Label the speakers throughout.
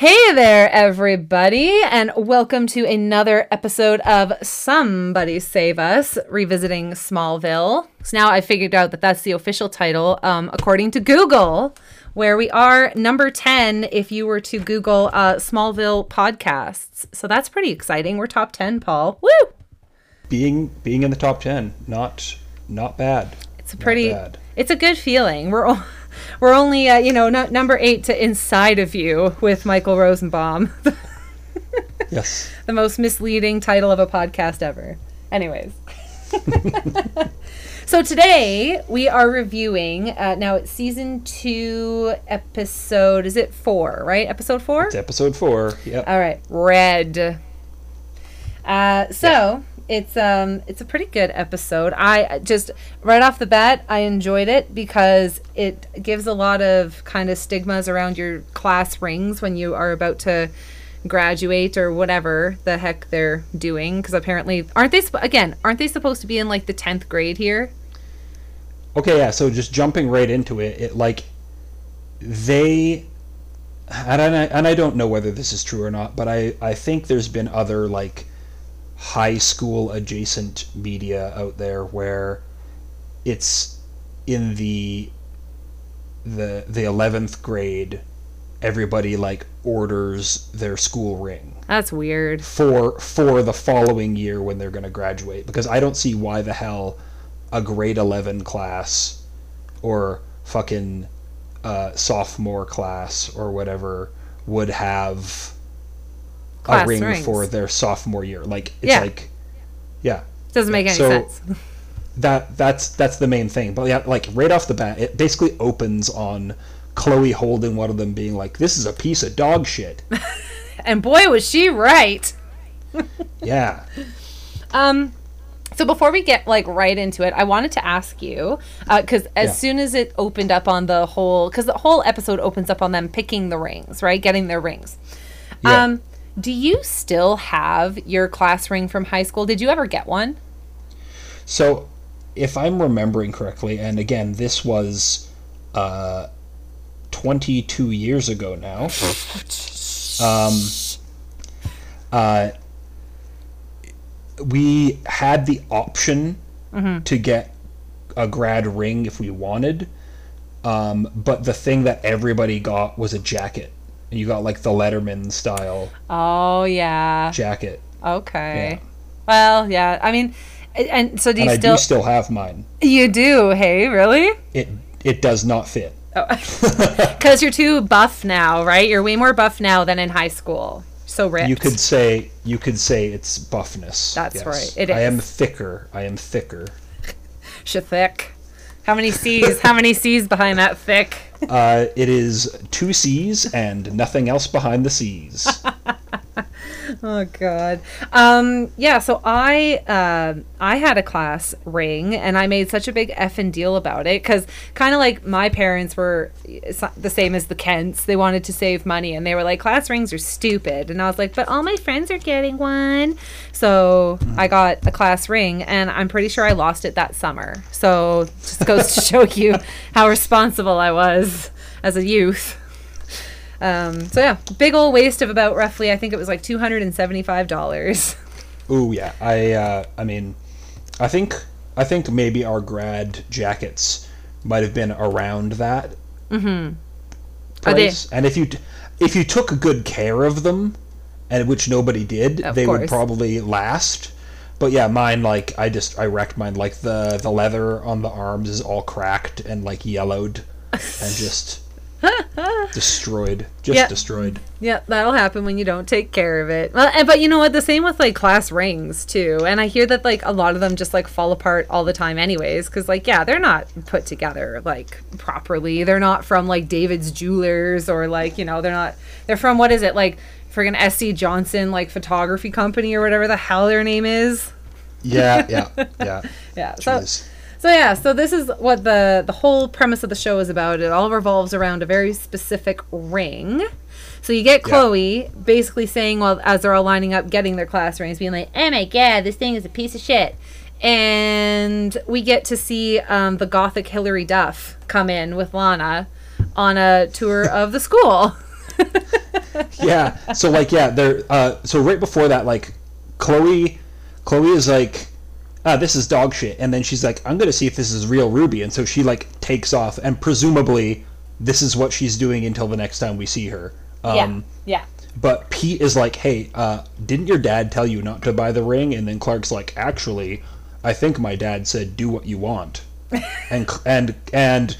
Speaker 1: Hey there, everybody, and welcome to another episode of Somebody Save Us, revisiting Smallville. So now I figured out that that's the official title, um, according to Google, where we are number 10 if you were to Google uh, Smallville podcasts. So that's pretty exciting. We're top 10, Paul. Woo!
Speaker 2: Being being in the top 10, not not bad.
Speaker 1: It's a pretty, it's a good feeling. We're all. We're only, uh, you know, not number eight to Inside of You with Michael Rosenbaum.
Speaker 2: yes.
Speaker 1: The most misleading title of a podcast ever. Anyways. so today we are reviewing, uh, now it's season two, episode, is it four, right? Episode four?
Speaker 2: It's episode four. Yep.
Speaker 1: All right. Red. Uh, so. Yeah it's um it's a pretty good episode. I just right off the bat I enjoyed it because it gives a lot of kind of stigmas around your class rings when you are about to graduate or whatever the heck they're doing because apparently aren't they again aren't they supposed to be in like the 10th grade here?
Speaker 2: Okay, yeah, so just jumping right into it, it like they and I, and I don't know whether this is true or not, but I I think there's been other like high school adjacent media out there where it's in the the the 11th grade everybody like orders their school ring.
Speaker 1: That's weird.
Speaker 2: For for the following year when they're going to graduate. Because i don't see why the hell a grade 11 class or fucking uh, sophomore class or whatever would have a ring rings. for their sophomore year. Like it's yeah. like yeah.
Speaker 1: Doesn't make any so, sense.
Speaker 2: that that's that's the main thing. But yeah, like right off the bat, it basically opens on Chloe holding one of them being like, This is a piece of dog shit.
Speaker 1: and boy was she right.
Speaker 2: yeah.
Speaker 1: Um so before we get like right into it, I wanted to ask you because uh, as yeah. soon as it opened up on the whole, because the whole episode opens up on them picking the rings, right, getting their rings. Yeah. Um, do you still have your class ring from high school? Did you ever get one?
Speaker 2: So, if I'm remembering correctly, and again, this was uh, 22 years ago now. um, uh, we had the option mm-hmm. to get a grad ring if we wanted, um, but the thing that everybody got was a jacket you got like the Letterman style.
Speaker 1: Oh yeah.
Speaker 2: Jacket.
Speaker 1: Okay. Yeah. Well, yeah. I mean, and so do you
Speaker 2: and
Speaker 1: still?
Speaker 2: I do still have mine.
Speaker 1: You do? Hey, really?
Speaker 2: It it does not fit. Oh.
Speaker 1: Because oh. you're too buff now, right? You're way more buff now than in high school. So ripped.
Speaker 2: You could say you could say it's buffness.
Speaker 1: That's yes. right. It is.
Speaker 2: I am thicker. I am thicker.
Speaker 1: She thick. How many C's? How many C's behind that thick?
Speaker 2: Uh, it is two C's and nothing else behind the C's.
Speaker 1: oh God. Um, yeah. So I uh, I had a class ring, and I made such a big effing deal about it because kind of like my parents were the same as the Kents. They wanted to save money, and they were like, "Class rings are stupid," and I was like, "But all my friends are getting one." So I got a class ring, and I'm pretty sure I lost it that summer. So just goes to show you how responsible I was as a youth. Um, so yeah, big old waste of about roughly, I think it was like two hundred and seventy-five dollars.
Speaker 2: Ooh yeah, I uh, I mean, I think I think maybe our grad jackets might have been around that
Speaker 1: mm-hmm.
Speaker 2: price. And if you if you took good care of them, and which nobody did, of they course. would probably last. But yeah, mine like I just I wrecked mine. Like the the leather on the arms is all cracked and like yellowed, and just destroyed. Just destroyed.
Speaker 1: Yeah that'll happen when you don't take care of it. Well, but you know what? The same with like class rings too. And i hear that like a lot of them just like fall apart all the time anyways because like yeah they're not put together like properly. They're not from like david's jewelers or like you know they're not they're from what is it like friggin sc johnson like photography company or whatever the hell their name is?
Speaker 2: Yeah yeah yeah.
Speaker 1: Yeah so so yeah, so this is what the the whole premise of the show is about. It all revolves around a very specific ring. So you get Chloe yeah. basically saying, well, as they're all lining up, getting their class rings, being like, "Oh my god, this thing is a piece of shit." And we get to see um, the gothic Hilary Duff come in with Lana on a tour of the school.
Speaker 2: yeah. So like yeah, they're uh so right before that like Chloe Chloe is like ah, this is dog shit and then she's like I'm going to see if this is real Ruby and so she like takes off and presumably this is what she's doing until the next time we see her. Um
Speaker 1: yeah. Yeah.
Speaker 2: but Pete is like, "Hey, uh didn't your dad tell you not to buy the ring?" And then Clark's like, "Actually, I think my dad said do what you want." and and and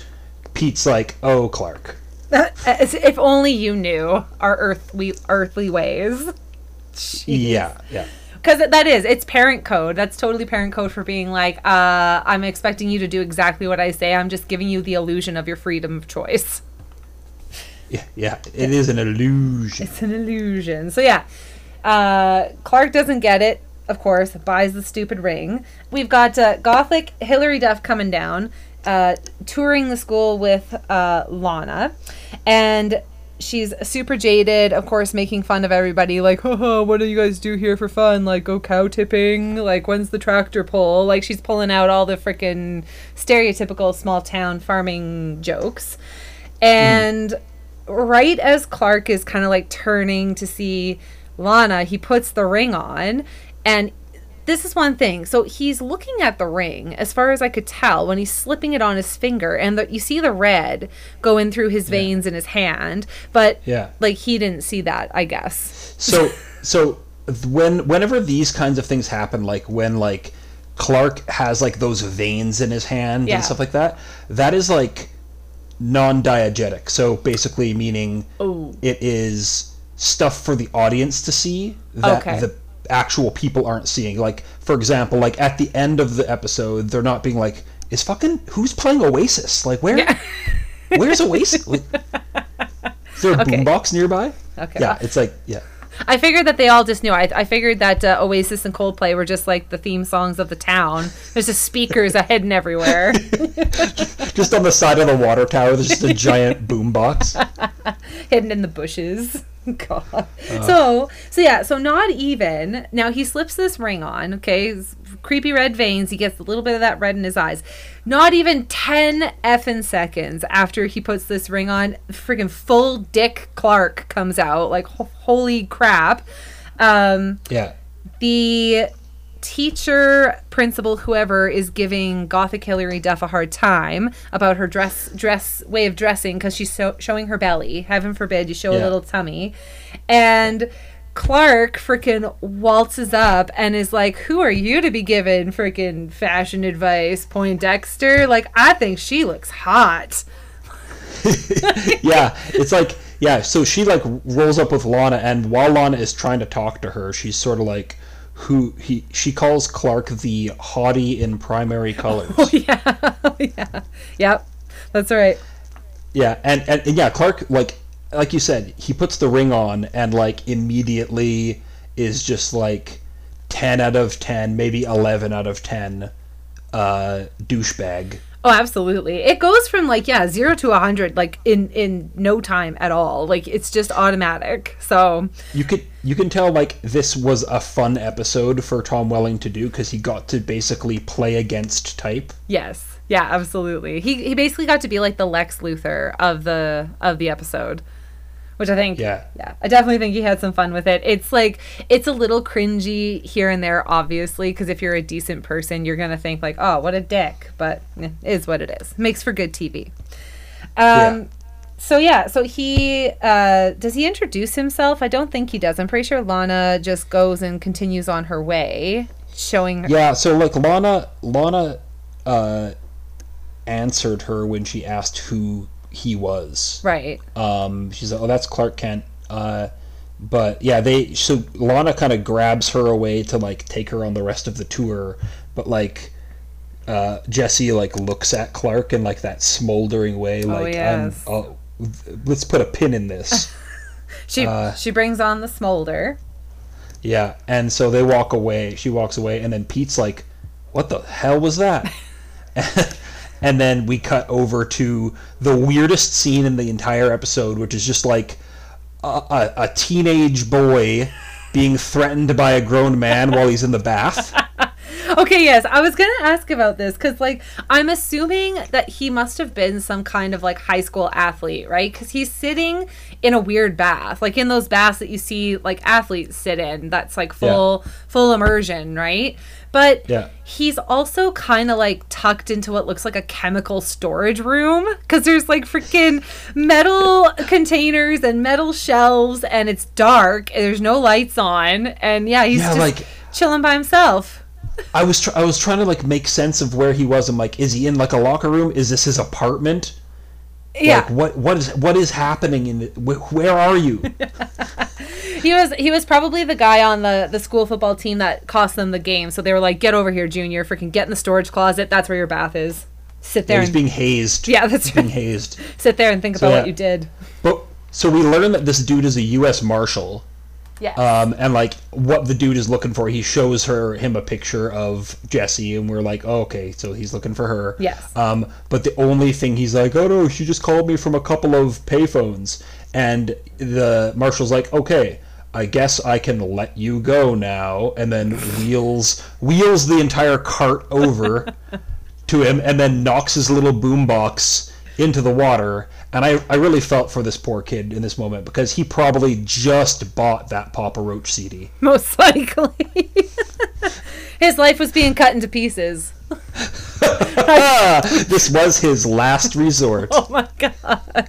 Speaker 2: Pete's like, "Oh, Clark."
Speaker 1: As if only you knew our earthly earthly ways.
Speaker 2: Yeah, yeah.
Speaker 1: Because that is, it's parent code. That's totally parent code for being like, uh, I'm expecting you to do exactly what I say. I'm just giving you the illusion of your freedom of choice.
Speaker 2: Yeah, yeah, it is an illusion.
Speaker 1: It's an illusion. So yeah, uh, Clark doesn't get it. Of course, buys the stupid ring. We've got uh, Gothic Hilary Duff coming down, uh, touring the school with uh, Lana, and she's super jaded. Of course, making fun of everybody. Like, haha, what do you guys do here for fun? Like, go cow tipping. Like, when's the tractor pull? Like, she's pulling out all the freaking stereotypical small town farming jokes, and right as Clark is kind of like turning to see Lana, he puts the ring on. And this is one thing. So he's looking at the ring, as far as I could tell, when he's slipping it on his finger, and the, you see the red going through his veins in his hand. But
Speaker 2: Yeah.
Speaker 1: like he didn't see that, I guess.
Speaker 2: So so when whenever these kinds of things happen, like when like Clark has like those veins in his hand
Speaker 1: Yeah.
Speaker 2: and stuff like that, that is like non-diegetic. So basically, meaning
Speaker 1: Oh.
Speaker 2: it is stuff for the audience to see that
Speaker 1: Okay.
Speaker 2: the actual people aren't seeing. Like for example, like at the end of the episode, they're not being like, "Is fucking who's playing Oasis? Like where? Where's Oasis? Like, is there a
Speaker 1: Okay.
Speaker 2: boombox nearby?
Speaker 1: Okay.
Speaker 2: Yeah, it's like yeah.
Speaker 1: I figured that they all just knew. I, I figured that uh, Oasis and Coldplay were just like the theme songs of the town. There's just speakers hidden everywhere.
Speaker 2: just on the side of the water tower there's just a giant boombox
Speaker 1: hidden in the bushes. God. so so yeah. So not even now. He slips this ring on. Okay, His creepy red veins. He gets a little bit of that red in his eyes. Not even ten effing seconds after he puts this ring on, freaking full Dick Clark comes out. Like ho- holy crap. Um,
Speaker 2: yeah
Speaker 1: the teacher, principal, whoever is giving Gothic Hilary Duff a hard time about her dress dress way of dressing because she's so, showing her belly. Heaven forbid you show a little tummy, and. Clark freaking waltzes up and is like, "Who are you to be giving freaking fashion advice, Poindexter? Like, I think she looks hot."
Speaker 2: yeah it's like yeah so she like rolls up with lana and while lana is trying to talk to her she's sort of like who he she calls clark the hottie in primary colors.
Speaker 1: Oh, yeah, yeah, yep, that's right.
Speaker 2: yeah and, and and yeah clark like like you said he puts the ring on and like immediately is just like 10 out of 10 maybe 11 out of 10 uh douchebag
Speaker 1: Oh, absolutely. It goes from like yeah, 0 to a 100 like in in no time at all. Like it's just automatic. So,
Speaker 2: You could you can tell like this was a fun episode for Tom Welling to do because he got to basically play against type.
Speaker 1: yes. Yeah, absolutely. He he basically got to be like the Lex Luthor of the of the episode. Which I think
Speaker 2: Yeah.
Speaker 1: yeah, I definitely think he had some fun with it. It's like it's a little cringy here and there obviously because if you're a decent person, you're going to think like, "Oh, what a dick." But eh, it is what it is. Makes for good TV. Um
Speaker 2: Yeah.
Speaker 1: So yeah, so he uh, does he introduce himself? I don't think he does. I'm pretty sure Lana just goes and continues on her way, showing.
Speaker 2: Yeah, so like Lana Lana uh answered her when she asked who he was.
Speaker 1: Right.
Speaker 2: Um she's like, "Oh, that's Clark Kent." Uh but yeah, they so Lana kind of grabs her away to like take her on the rest of the tour, but like uh, Jesse like looks at Clark in like that smoldering way, like
Speaker 1: Oh, yes.
Speaker 2: Oh, let's put a pin in this.
Speaker 1: She
Speaker 2: Uh,
Speaker 1: she brings on the smolder.
Speaker 2: yeah, and so they walk away. She walks away, and then Pete's like, "What the hell was that?" and then we cut over to the weirdest scene in the entire episode, which is just like a, a, a teenage boy being threatened by a grown man while he's in the bath.
Speaker 1: Okay, yes, I was gonna ask about this because, like, I'm assuming that he must have been some kind of like high school athlete, right? Because he's sitting in a weird bath, like in those baths that you see like athletes sit in. That's like full full immersion, right? But
Speaker 2: Yeah.
Speaker 1: he's also kind of like tucked into what looks like a chemical storage room because there's like freaking metal containers and metal shelves, and it's dark. And there's no lights on, and yeah, he's
Speaker 2: Yeah,
Speaker 1: just
Speaker 2: like-
Speaker 1: chilling by himself.
Speaker 2: I was tr- I was trying to like make sense of where he was. I'm like, is he in like a locker room? Is this his apartment?
Speaker 1: Yeah,
Speaker 2: Like what what is what is happening in the, wh- where are you?
Speaker 1: he was he was probably the guy on the the school football team that cost them the game. So they were like, "Get over here, Junior! Freaking get in the storage closet. That's where your bath is. Sit there
Speaker 2: He's
Speaker 1: and
Speaker 2: being hazed.
Speaker 1: yeah, that's
Speaker 2: He's being hazed.
Speaker 1: Sit there and think
Speaker 2: So,
Speaker 1: about
Speaker 2: yeah.
Speaker 1: what you did.
Speaker 2: But so we learn that this dude is a U.S. Marshal,
Speaker 1: Yeah,
Speaker 2: um, and like what the dude is looking for, he shows her him a picture of Jesse, and we're like, oh, okay, so he's looking for her.
Speaker 1: Yes.
Speaker 2: Um, but the only thing he's like, oh no, she just called me from a couple of payphones, and the marshal's like, okay. I guess I can let you go now, and then wheels wheels the entire cart over to him, and then knocks his little boombox into the water. And I, I really felt for this poor kid in this moment because he probably just bought that Papa Roach CD.
Speaker 1: most likely. His life was being cut into pieces.
Speaker 2: this was his last resort.
Speaker 1: Oh my god.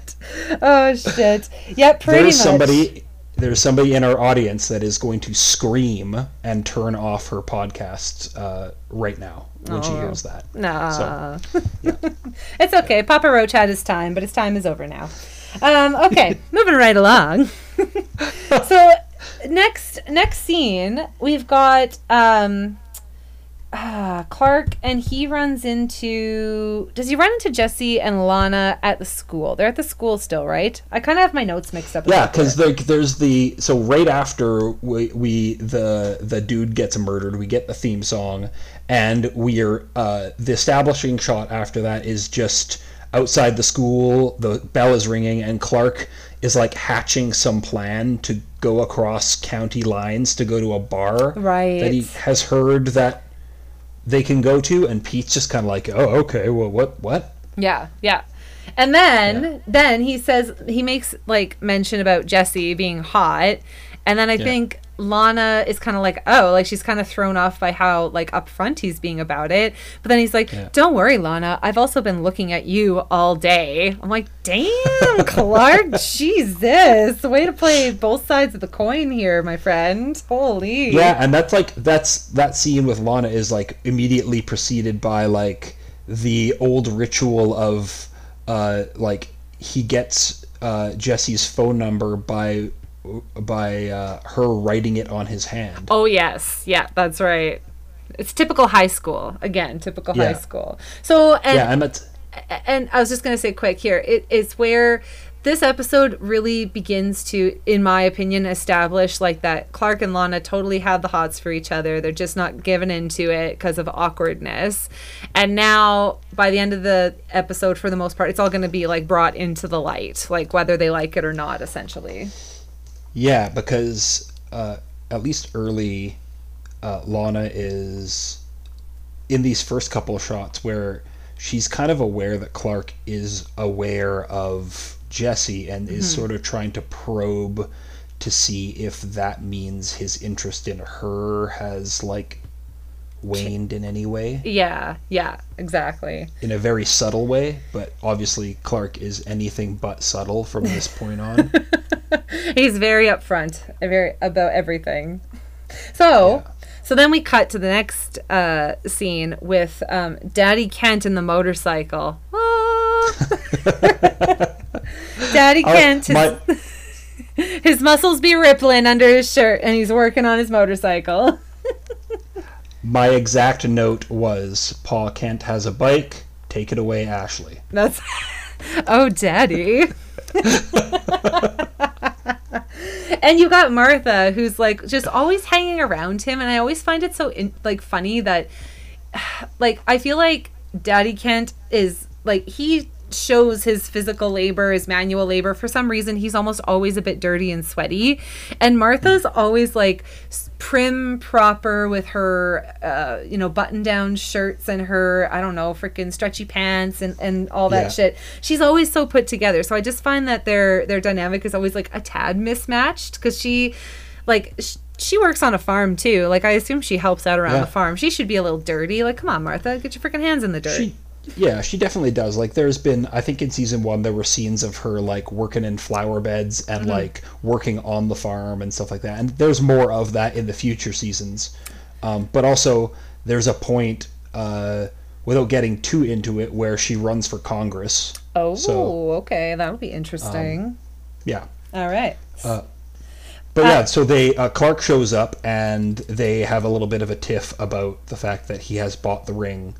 Speaker 1: Oh shit. Yep, pretty
Speaker 2: there's
Speaker 1: much.
Speaker 2: somebody there's somebody in our audience that is going to scream and turn off her podcast uh, right now when she
Speaker 1: Oh.
Speaker 2: hears that.
Speaker 1: Nah.
Speaker 2: So,
Speaker 1: it's okay. Papa Roach had his time, but his time is over now. Um, okay, moving right along. so next next scene, we've got um, uh, Clark, and he runs into. Does he run into Jesse and Lana at the school? They're at the school still, right? I kind of have my notes mixed up.
Speaker 2: Yeah, because like there's the so right after we, we the the dude gets murdered, we get the theme song, and we're uh, the establishing shot after that is just outside the school. The bell is ringing, and Clark is like hatching some plan to go across county lines to go to a bar
Speaker 1: Right.
Speaker 2: that he has heard that they can go to, and Pete's just kind of like, oh okay, well what what
Speaker 1: Yeah, yeah. And then
Speaker 2: Yeah.
Speaker 1: then he says he makes like mention about Jesse being hot. And then I
Speaker 2: Yeah.
Speaker 1: think Lana is kind of like, oh, like she's kind of thrown off by how like upfront he's being about it. But then he's like,
Speaker 2: Yeah.
Speaker 1: "Don't worry, Lana. I've also been looking at you all day." I'm like, "Damn, Clark, Jesus, The way to play both sides of the coin here, my friend. Holy."
Speaker 2: Yeah, and that's like that's that scene with Lana is like immediately preceded by like the old ritual of uh like he gets uh Jesse's phone number by by uh, her writing it on his hand.
Speaker 1: Oh yes, yeah, that's right. It's typical high school. Again, typical high school. So and
Speaker 2: yeah, and that's
Speaker 1: and I was just gonna say quick here. It is where this episode really begins to, in my opinion, establish like that Clark and Lana totally have the hots for each other. They're just not given into it because of awkwardness. And now, by the end of the episode, for the most part, it's all going to be like brought into the light, like whether they like it or not, essentially.
Speaker 2: Yeah, because uh, at least early uh, Lana is in these first couple of shots where she's kind of aware that Clark is aware of Jesse and is sort of trying to probe to see if that means his interest in her has like waned in any way.
Speaker 1: Yeah, yeah, exactly.
Speaker 2: in a very subtle way but obviously Clark is anything but subtle from this point on
Speaker 1: He's very upfront, very about everything. So, so then we cut to the next uh, scene with um, Daddy Kent in the motorcycle. Ah. Daddy
Speaker 2: Oh,
Speaker 1: Kent, his,
Speaker 2: my-
Speaker 1: his muscles be rippling under his shirt, and he's working on his motorcycle.
Speaker 2: my exact note was Paul Kent has a bike take it away Ashley
Speaker 1: That's oh, Daddy. And you got Martha, who's like just always hanging around him, and I always find it so in, like funny that, like, I feel like Daddy Kent is like he shows his physical labor, his manual labor. For some reason, he's almost always a bit dirty and sweaty. And Martha's always like prim, proper with her, uh, you know, button down shirts and her, I don't know, freaking stretchy pants and, and all that
Speaker 2: Yeah.
Speaker 1: shit. She's always so put together. So I just find that their their dynamic is always like a tad mismatched because she, like, sh- she works on a farm too. Like I assume she helps out around
Speaker 2: Yeah.
Speaker 1: the farm. She should be a little dirty. Like, come on, Martha, get your freaking hands in the dirt.
Speaker 2: She, yeah, she definitely does. Like, there's been, I think in season one, there were scenes of her like working in flower beds and like working on the farm and stuff like that. And there's more of that in the future seasons. Um, but also, there's a point, uh, without getting too into it, where she runs for Congress.
Speaker 1: oh,
Speaker 2: so-
Speaker 1: okay, that'll be interesting.
Speaker 2: Yeah.
Speaker 1: All right.
Speaker 2: But yeah, so they uh, Clark shows up and they have a little bit of a tiff about the fact that he has bought the ring,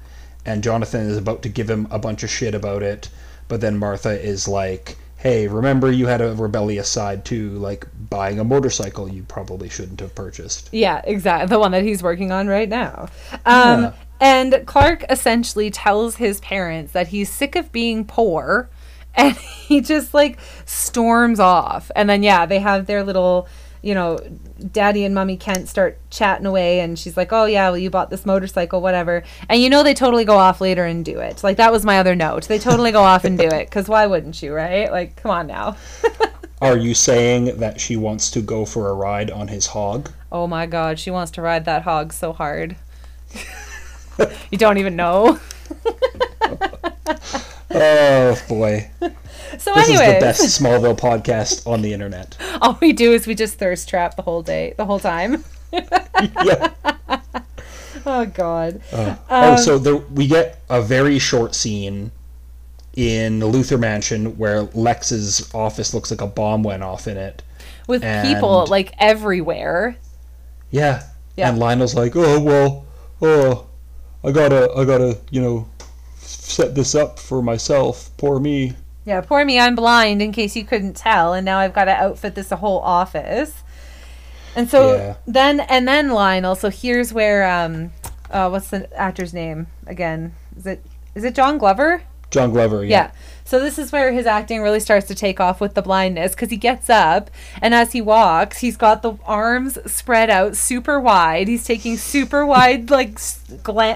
Speaker 2: and Jonathan is about to give him a bunch of shit about it, but then Martha is like, "Hey, remember you had a rebellious side too, like buying a motorcycle you probably shouldn't have purchased."
Speaker 1: Yeah, exactly. The one that he's working on right now. Um,
Speaker 2: Yeah.
Speaker 1: And Clark essentially tells his parents that he's sick of being poor and he just like storms off. And then, yeah, they have their little, you know, daddy and mommy Kent start chatting away. And she's like, oh, yeah, well, you bought this motorcycle, whatever. And you know, they totally go off later and do it. Like, that was my other note. They totally go off and do it. Because why wouldn't you, right? Like, come on now.
Speaker 2: Are you saying that she wants to go for a ride on his hog?
Speaker 1: Oh my god, she wants to ride that hog so hard. you don't even know.
Speaker 2: Oh boy,
Speaker 1: So,
Speaker 2: this is the best Smallville podcast on the internet.
Speaker 1: all we do is we just thirst trap the whole day, the whole time.
Speaker 2: yeah.
Speaker 1: Oh god.
Speaker 2: oh,
Speaker 1: Um,
Speaker 2: so there, we get a very short scene in the Luthor Mansion where Lex's office looks like a bomb went off in it.
Speaker 1: With people like everywhere.
Speaker 2: Yeah.
Speaker 1: Yeah.
Speaker 2: And Lionel's like, oh well, oh, I gotta, I gotta, you know, set this up for myself. Poor me.
Speaker 1: Yeah, poor me, I'm blind in case you couldn't tell, and now I've got to outfit this whole office. And so
Speaker 2: Yeah.
Speaker 1: then and then Lionel, so here's where um uh what's the actor's name again? Is it is it John Glover?
Speaker 2: John Glover.
Speaker 1: Yeah.
Speaker 2: Yeah.
Speaker 1: So this is where his acting really starts to take off with the blindness because he gets up and as he walks, he's got the arms spread out super wide. He's taking super wide like s-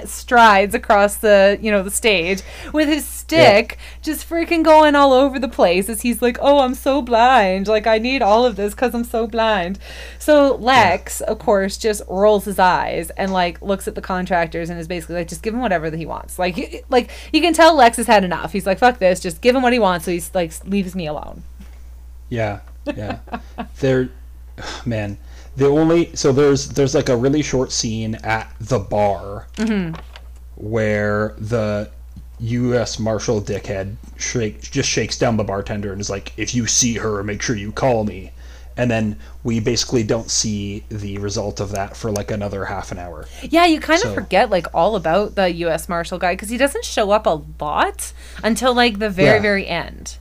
Speaker 1: strides across the you know the stage with his stick just freaking going all over the place as he's like, "Oh, I'm so blind. Like I need all of this because I'm so blind." So Lex, of course, just rolls his eyes and like looks at the contractors and is basically like, "Just give him whatever that he wants." Like, like you can tell Lex has had enough. He's like, "Fuck this. Just give him what he wants." So he's like, leaves me alone.
Speaker 2: Yeah. Yeah. there, man. The only so there's there's like a really short scene at the bar mm-hmm. where the U.S. Marshal dickhead shake, just shakes down the bartender and is like, "If you see her, make sure you call me." And then we basically don't see the result of that for like another half an hour.
Speaker 1: Yeah, you kind of forget like all about the U.S. Marshal guy because he doesn't show up a lot until like the very
Speaker 2: Yeah.
Speaker 1: very end.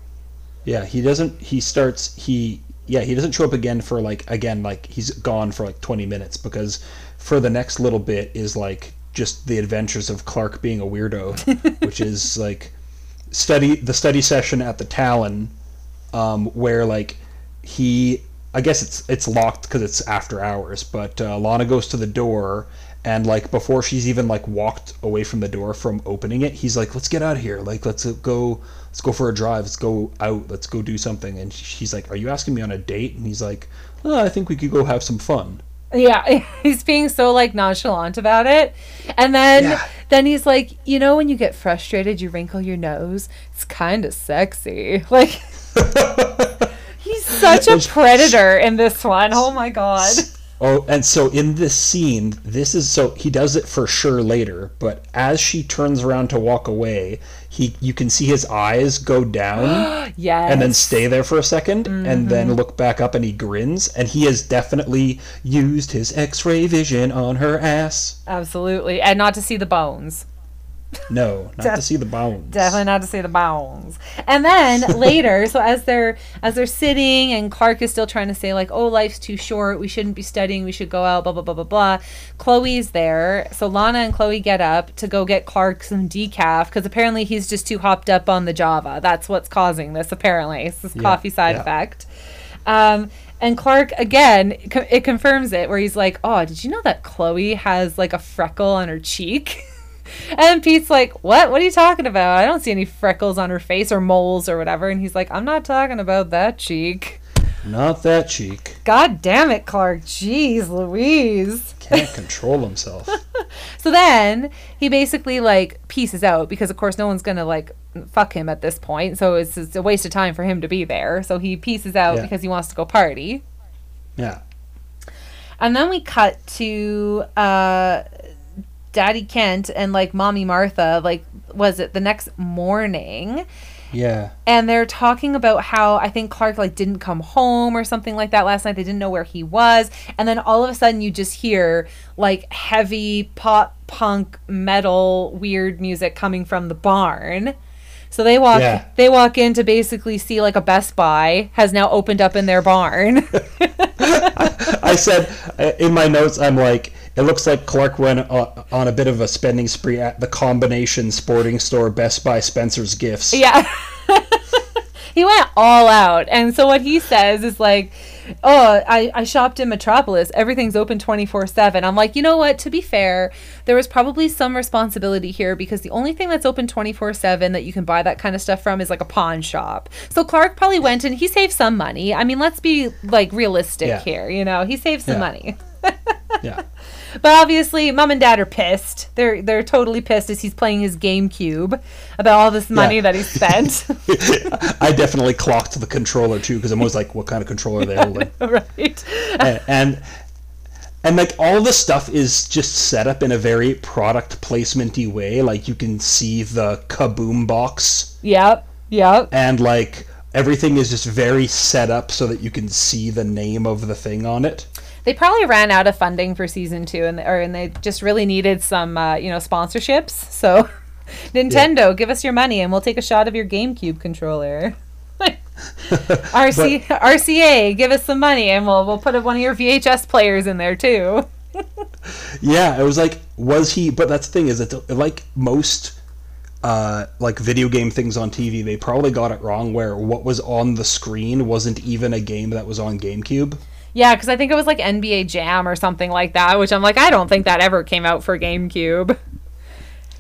Speaker 2: Yeah, he doesn't. He starts. He yeah. He doesn't show up again for like again like he's gone for like twenty minutes because for the next little bit is like just the adventures of Clark being a weirdo, which is like study the study session at the Talon, um, where like he. I guess it's it's locked because it's after hours, but uh, Lana goes to the door and like before she's even like walked away from the door from opening it, he's like, "Let's get out of here! Like let's go, let's go for a drive. Let's go out. Let's go do something." And she's like, "Are you asking me on a date?" And he's like, oh, "I think we could go have some fun."
Speaker 1: Yeah, he's being so like nonchalant about it. And then
Speaker 2: Yeah.
Speaker 1: then he's like, "You know when you get frustrated, you wrinkle your nose. It's kind of sexy." Like such a predator in this one. Oh my god.
Speaker 2: Oh, and so in this scene, this is so he does it for sure later, but as she turns around to walk away, he you can see his eyes go down
Speaker 1: Yes.
Speaker 2: and then stay there for a 2nd and
Speaker 1: Mm-hmm.
Speaker 2: then look back up and he grins and he has definitely used his x-ray vision on her ass.
Speaker 1: Absolutely. And not to see the bones.
Speaker 2: No, not
Speaker 1: Def-
Speaker 2: to see the bones.
Speaker 1: Definitely not to see the bones. And then later, so as they're as they're sitting and Clark is still trying to say like, "Oh, life's too short. We shouldn't be studying. We should go out." Blah blah blah blah blah. Chloe's there, so Lana and Chloe get up to go get Clark some decaf because apparently he's just too hopped up on the Java. That's what's causing this. Apparently, it's this
Speaker 2: Yeah,
Speaker 1: coffee side
Speaker 2: yeah.
Speaker 1: effect. Um, and Clark again, co- it confirms it where he's like, "Oh, did you know that Chloe has like a freckle on her cheek?" And Pete's like, "What? What are you talking about? I don't see any freckles on her face or moles or whatever." And he's like, "I'm not talking about that cheek."
Speaker 2: Not that cheek.
Speaker 1: God damn it, Clark. Jeez, Louise.
Speaker 2: Can't control himself.
Speaker 1: So then he basically like pieces out because of course no one's gonna like fuck him at this point. So it's, it's a waste of time for him to be there. So he pieces out
Speaker 2: Yeah.
Speaker 1: because he wants to go party.
Speaker 2: Yeah.
Speaker 1: And then we cut to uh Daddy Kent and like Mommy Martha, like was it the next morning?
Speaker 2: Yeah.
Speaker 1: and they're talking about how I think Clark like didn't come home or something like that last night. They didn't know where he was, and then all of a sudden you just hear like heavy pop punk metal weird music coming from the barn. So they walk
Speaker 2: Yeah.
Speaker 1: they walk in to basically see like a Best Buy has now opened up in their barn.
Speaker 2: I said uh, in my notes, I'm like, it looks like Clark went uh, on a bit of a spending spree at the combination sporting store, Best Buy, Spencer's Gifts.
Speaker 1: Yeah. he went all out. And so what he says is like, oh, I, I shopped in Metropolis. Everything's open 24 7. I'm like, you know what? To be fair, there was probably some responsibility here because the only thing that's open 24 7 that you can buy that kind of stuff from is like a pawn shop. So Clark probably went and he saved some money. I mean, let's be like realistic
Speaker 2: Yeah.
Speaker 1: here. You know, he saved some
Speaker 2: Yeah.
Speaker 1: money.
Speaker 2: Yeah.
Speaker 1: But obviously, mom and dad are pissed. They're they're totally pissed as he's playing his GameCube about all this money
Speaker 2: Yeah.
Speaker 1: that he spent.
Speaker 2: I definitely clocked the controller too because I'm always like, what kind of controller are they holding?
Speaker 1: right.
Speaker 2: and, and and like all the stuff is just set up in a very product placementy way. Like you can see the kaboom box
Speaker 1: Yep. Yep.
Speaker 2: and like everything is just very set up so that you can see the name of the thing on it.
Speaker 1: They probably ran out of funding for season two, and or and they just really needed some, uh, you know, sponsorships. So, Nintendo, give us your money, and we'll take a shot of your GameCube controller. RC RCA, give us some money, and we'll we'll put one of your VHS players in there too.
Speaker 2: Yeah, it was like, was he? But that's the thing is, that like most, uh, like video game things on TV, they probably got it wrong. Where what was on the screen wasn't even a game that was on GameCube.
Speaker 1: Yeah, because I think it was like NBA Jam or something like that, which I'm like, I don't think that ever came out for GameCube.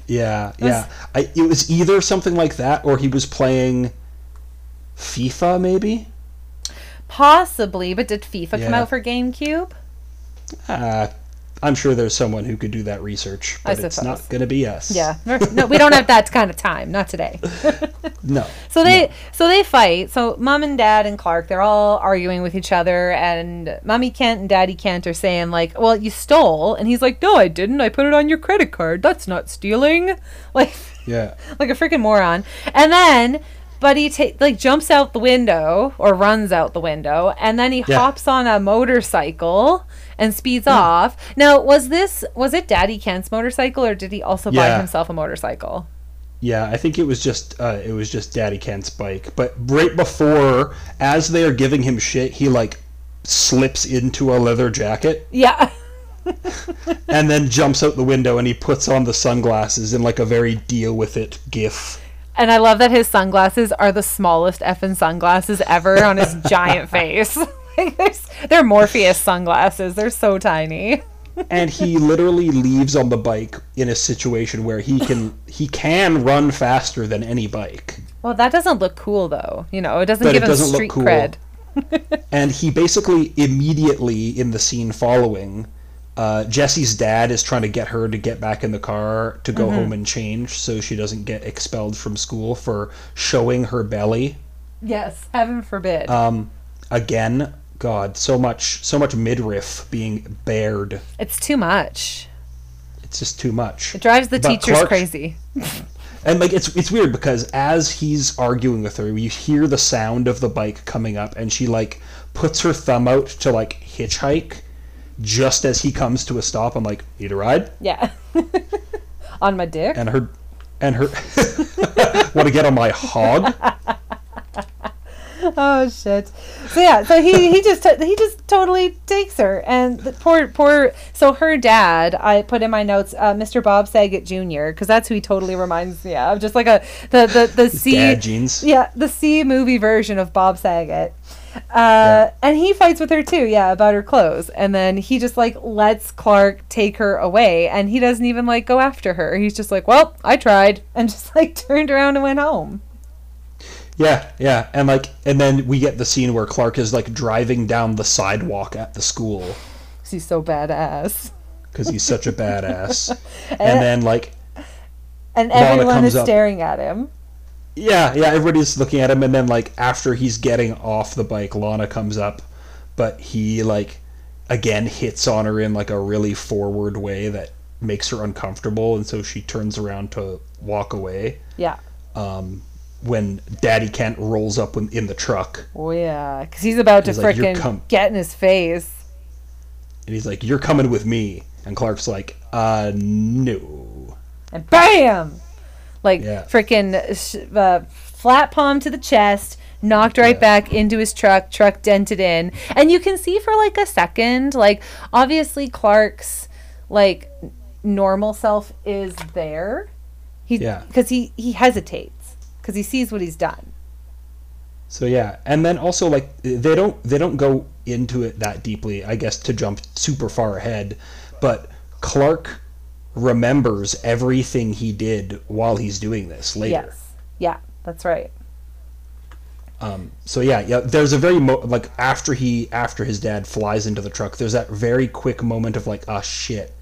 Speaker 2: Yeah, yeah. I, it was either something like that, or he was playing FIFA, maybe.
Speaker 1: Possibly, but did FIFA come out for GameCube?
Speaker 2: Uh, I'm sure there's someone who could do that research, but it's not going to be us.
Speaker 1: Yeah. No, we don't have that kind of time. Not today.
Speaker 2: No.
Speaker 1: So they so they fight. So mom and dad and Clark, they're all arguing with each other and mommy Kent and daddy Kent are saying like, "Well, you stole." And he's like, "No, I didn't. I put it on your credit card. That's not stealing." Like
Speaker 2: Yeah.
Speaker 1: like a freaking moron. And then Buddy ta- like jumps out the window or runs out the window and then he
Speaker 2: Yeah.
Speaker 1: hops on a motorcycle and speeds off. Now, was this was it Daddy Kent's motorcycle or did he also buy himself a motorcycle?
Speaker 2: Yeah, I think it was just uh, it was just Daddy Kent's bike. But right before, as they are giving him shit, he like slips into a leather jacket
Speaker 1: Yeah.
Speaker 2: and then jumps out the window and he puts on the sunglasses in like a very deal with it gif.
Speaker 1: And I love that his sunglasses are the smallest effing sunglasses ever on his giant face. Like, They're Morpheus sunglasses. They're so tiny.
Speaker 2: and he literally leaves on the bike in a situation where he can he can run faster than any bike.
Speaker 1: Well, that doesn't look cool though. You know, it doesn't
Speaker 2: But
Speaker 1: give
Speaker 2: it
Speaker 1: him
Speaker 2: doesn't look
Speaker 1: street
Speaker 2: cool.
Speaker 1: cred.
Speaker 2: And he basically immediately in the scene following, uh, Jesse's dad is trying to get her to get back in the car to go home and change so she doesn't get expelled from school for showing her belly.
Speaker 1: Yes, heaven forbid.
Speaker 2: Um, again, God, so much, so much midriff being bared.
Speaker 1: it's too much.
Speaker 2: It's just too much.
Speaker 1: It drives the
Speaker 2: But
Speaker 1: teachers
Speaker 2: Clark-
Speaker 1: crazy.
Speaker 2: And like it's it's weird because as he's arguing with her, you hear the sound of the bike coming up, and she like puts her thumb out to like hitchhike, just as he comes to a stop. I'm like, need a ride?
Speaker 1: Yeah. on my dick.
Speaker 2: And her, and her want to get on my hog.
Speaker 1: oh shit. So yeah so he he just t- he just totally takes her. And the poor poor so her dad i put in my notes uh, mr bob saget jr because that's who he totally reminds me of. Just like a the the the c
Speaker 2: Dad jeans.
Speaker 1: yeah the c movie version of bob saget. Uh,
Speaker 2: Yeah.
Speaker 1: and he fights with her too yeah about her clothes. And then he just like lets clark take her away and he doesn't even like go after her. He's just like well i tried and just like turned around and went home
Speaker 2: Yeah, yeah, and like, and then we get the scene where Clark is like driving down the sidewalk at the school
Speaker 1: 'Cause he's so badass
Speaker 2: because he's such a badass, and then like,
Speaker 1: and everyone is
Speaker 2: up.
Speaker 1: staring at him.
Speaker 2: yeah, yeah, everybody's looking at him, and then like after he's getting off the bike, Lana comes up, but he like again hits on her in like a really forward way that makes her uncomfortable, and so she turns around to walk away.
Speaker 1: Yeah.
Speaker 2: Um, when Daddy Kent rolls up in, in the truck,
Speaker 1: Oh yeah, because he's about to
Speaker 2: He's like, "You're com-
Speaker 1: get in his face.
Speaker 2: and he's like, "You're coming with me," and Clark's like, "Uh, no."
Speaker 1: and bam, like
Speaker 2: Yeah.
Speaker 1: freaking sh- uh, flat palm to the chest, knocked right
Speaker 2: Yeah.
Speaker 1: back into his truck. Truck dented in, and you can see for like a second, like obviously Clark's like normal self is there. He
Speaker 2: Yeah.
Speaker 1: because he he hesitates because he sees what he's done.
Speaker 2: So yeah, and then also like they don't they don't go into it that deeply, I guess, to jump super far ahead, but Clark remembers everything he did while he's doing this later.
Speaker 1: Yes, yeah, that's right.
Speaker 2: Um, so yeah, yeah. There's a very mo- like after he after his dad flies into the truck. There's that very quick moment of like, ah shit.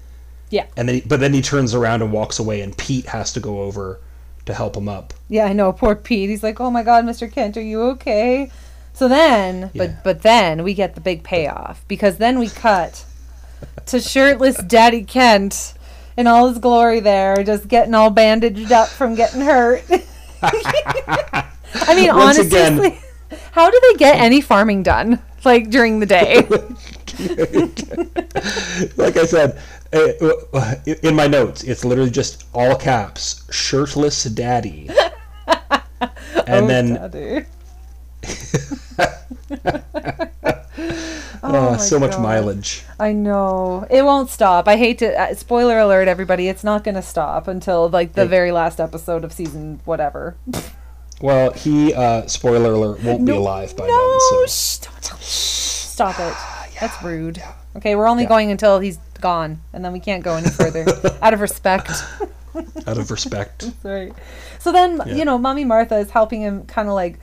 Speaker 1: Yeah.
Speaker 2: And then, he, but then he turns around and walks away, and Pete has to go over to help him up.
Speaker 1: Yeah, I know. Poor Pete. He's like, "Oh my God, Mr. Kent, are you okay?" So then,
Speaker 2: Yeah.
Speaker 1: but but then we get the big payoff because then we cut to shirtless Daddy Kent in all his glory there, just getting all bandaged up from getting hurt. I mean,
Speaker 2: Once
Speaker 1: honestly,
Speaker 2: again-
Speaker 1: how do they get any farming done like during the day?
Speaker 2: like I said, uh, in my notes, it's literally just all caps, shirtless daddy. And
Speaker 1: Oh,
Speaker 2: then,
Speaker 1: Daddy.
Speaker 2: oh,
Speaker 1: my
Speaker 2: so much mileage.
Speaker 1: I know it won't stop. I hate to. Uh, spoiler alert, everybody! It's not going to stop until like the
Speaker 2: Hey.
Speaker 1: very last episode of season whatever.
Speaker 2: Well, he, uh, spoiler alert, won't be alive by
Speaker 1: no,
Speaker 2: then. So.
Speaker 1: shh, don't tell- shh, stop it. That's rude. Okay, we're only going until he's gone, and then we can't go any further out of respect.
Speaker 2: Out of respect.
Speaker 1: Sorry. So then,
Speaker 2: Yeah.
Speaker 1: you know, Mommy Martha is helping him kind of like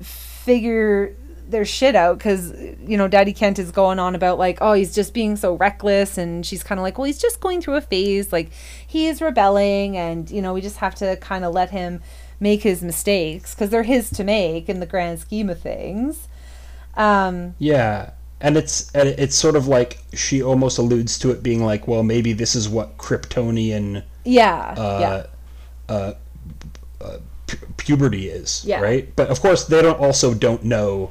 Speaker 1: figure their shit out because, you know, Daddy Kent is going on about like, oh, he's just being so reckless. And she's kind of like, well, he's just going through a phase. Like, he is rebelling, and, you know, we just have to kind of let him make his mistakes because they're his to make in the grand scheme of things. Um,
Speaker 2: Yeah. And it's and it's sort of like she almost alludes to it being like, well, maybe this is what Kryptonian
Speaker 1: yeah.
Speaker 2: uh,
Speaker 1: yeah.
Speaker 2: uh, uh, pu- puberty is,
Speaker 1: Yeah.
Speaker 2: right? But of course, they don't also don't know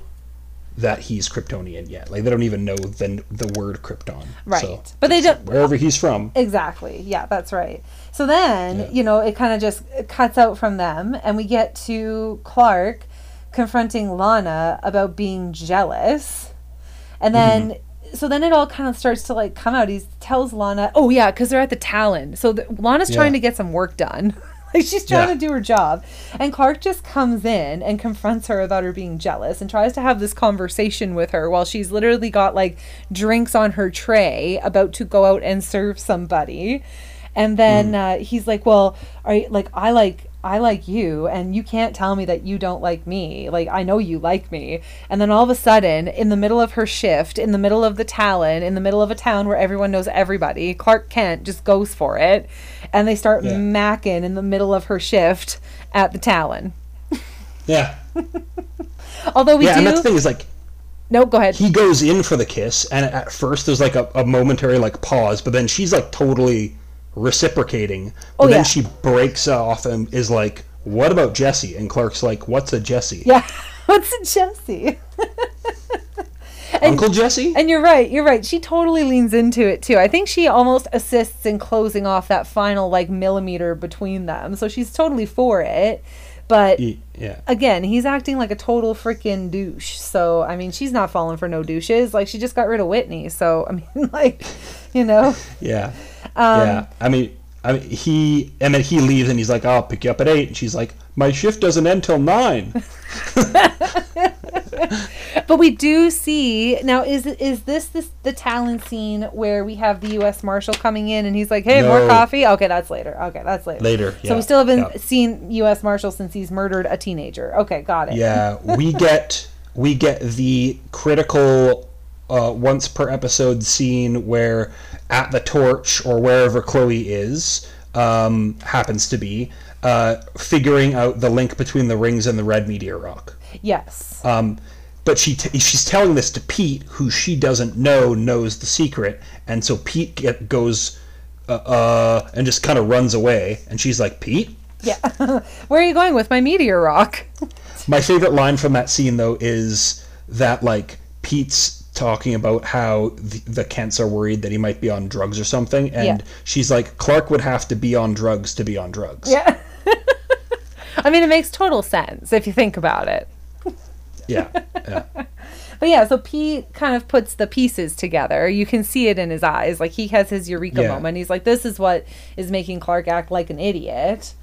Speaker 2: that he's Kryptonian yet. Like they don't even know the the word Krypton.
Speaker 1: Right.
Speaker 2: So,
Speaker 1: But they don't.
Speaker 2: wherever he's from.
Speaker 1: Exactly. Yeah, that's right. So then,
Speaker 2: Yeah.
Speaker 1: you know, it kind of just cuts out from them, and we get to Clark confronting Lana about being jealous. And then, so then it all kind of starts to like come out. He tells Lana, oh, yeah, because they're at the Talon. So the, Lana's trying to get some work done. like she's trying
Speaker 2: Yeah.
Speaker 1: to do her job. And Clark just comes in and confronts her about her being jealous and tries to have this conversation with her while she's literally got like drinks on her tray about to go out and serve somebody. And then uh, he's like, "Well, are you, like I like I like you, and you can't tell me that you don't like me. Like I know you like me." And then all of a sudden, in the middle of her shift, in the middle of the Talon, in the middle of a town where everyone knows everybody, Clark Kent just goes for it, and they start
Speaker 2: Yeah.
Speaker 1: macking in the middle of her shift at the Talon.
Speaker 2: Yeah.
Speaker 1: Although we
Speaker 2: yeah, and that's the thing is like
Speaker 1: no, go ahead.
Speaker 2: he goes in for the kiss, and at first there's like a, a momentary like pause, but then she's like totally reciprocating. But
Speaker 1: Oh,
Speaker 2: then
Speaker 1: yeah.
Speaker 2: she breaks off and is like, "What about Jesse?" And Clark's like, "What's a Jesse?"
Speaker 1: Yeah. What's a Jesse?
Speaker 2: Uncle Jesse?
Speaker 1: And you're right. You're right. She totally leans into it too. I think she almost assists in closing off that final like millimeter between them. So she's totally for it. But
Speaker 2: yeah.
Speaker 1: again, he's acting like a total freaking douche. So I mean, she's not falling for no douches. Like she just got rid of Whitney. So I mean, like, you know,
Speaker 2: Yeah.
Speaker 1: Um,
Speaker 2: yeah. I mean, I mean, he and then he leaves and he's like, "I'll pick you up at 8. And she's like, "My shift doesn't end till 9."
Speaker 1: but we do see now. Is is this this the Talon scene where we have the U.S. Marshal coming in and he's like, "Hey, more coffee." Okay, that's later. Okay, that's later.
Speaker 2: Later,
Speaker 1: So we still haven't
Speaker 2: yeah.
Speaker 1: seen U.S. Marshal since he's murdered a teenager. Okay, got it.
Speaker 2: yeah, we get we get the critical uh, once per episode scene where at the torch or wherever Chloe is um, happens to be uh, figuring out the link between the rings and the red meteor rock.
Speaker 1: Yes.
Speaker 2: Um, but she t- she's telling this to Pete, who she doesn't know knows the secret, and so Pete get, goes uh, uh, and just kind of runs away, and she's like, "Pete."
Speaker 1: Yeah. Where are you going with my meteor rock?
Speaker 2: My favorite line from that scene though is that like Pete's talking about how the, the Kents are worried that he might be on drugs or something, and
Speaker 1: Yeah.
Speaker 2: she's like, "Clark would have to be on drugs to be on drugs."
Speaker 1: Yeah. I mean, it makes total sense if you think about it.
Speaker 2: yeah, yeah.
Speaker 1: But yeah, so Pete kind of puts the pieces together. You can see it in his eyes. Like he has his eureka
Speaker 2: Yeah.
Speaker 1: moment. He's like, this is what is making Clark act like an idiot.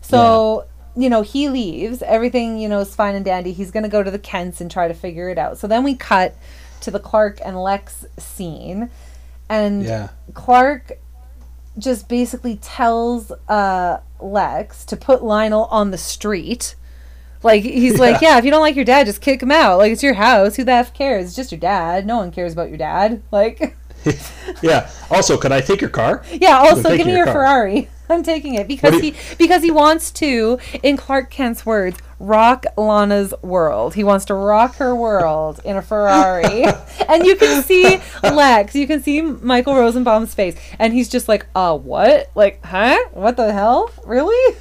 Speaker 1: So, you know, he leaves. Everything, you know, is fine and dandy. He's going to go to the Kents and try to figure it out. So then we cut to the Clark and Lex scene. And
Speaker 2: Yeah.
Speaker 1: Clark just basically tells uh, Lex to put Lionel on the street. Like he's like,
Speaker 2: Yeah.
Speaker 1: yeah, if you don't like your dad, just kick him out. Like it's your house. Who the f cares? It's just your dad. No one cares about your dad. Like,
Speaker 2: yeah. Also, could I take your car?
Speaker 1: yeah. Also, give me
Speaker 2: your
Speaker 1: your. Ferrari. I'm taking it because
Speaker 2: do
Speaker 1: he because he wants to, in Clark Kent's words, rock Lana's world. He wants to rock her world in a Ferrari, and you can see Lex. You can see Michael Rosenbaum's face, and he's just like, "Uh, what? Like, huh? What the hell? Really?"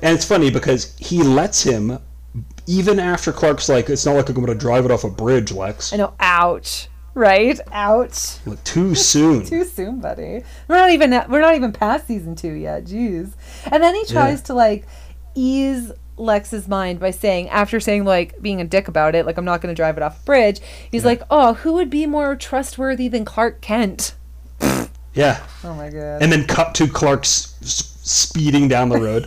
Speaker 2: And it's funny because he lets him, even after Clark's like, "It's not like I'm going to drive it off a bridge, Lex."
Speaker 1: I know. Ouch. Right? Ouch.
Speaker 2: Like, Too soon.
Speaker 1: Too soon, buddy. We're not even we're not even past season two yet. Jeez. And then he tries
Speaker 2: Yeah.
Speaker 1: to like ease Lex's mind by saying, after saying like being a dick about it, like I'm not going to drive it off a bridge. He's like, oh, who would be more trustworthy than Clark Kent?
Speaker 2: Yeah.
Speaker 1: Oh my god.
Speaker 2: And then cut to Clark's speeding down the road.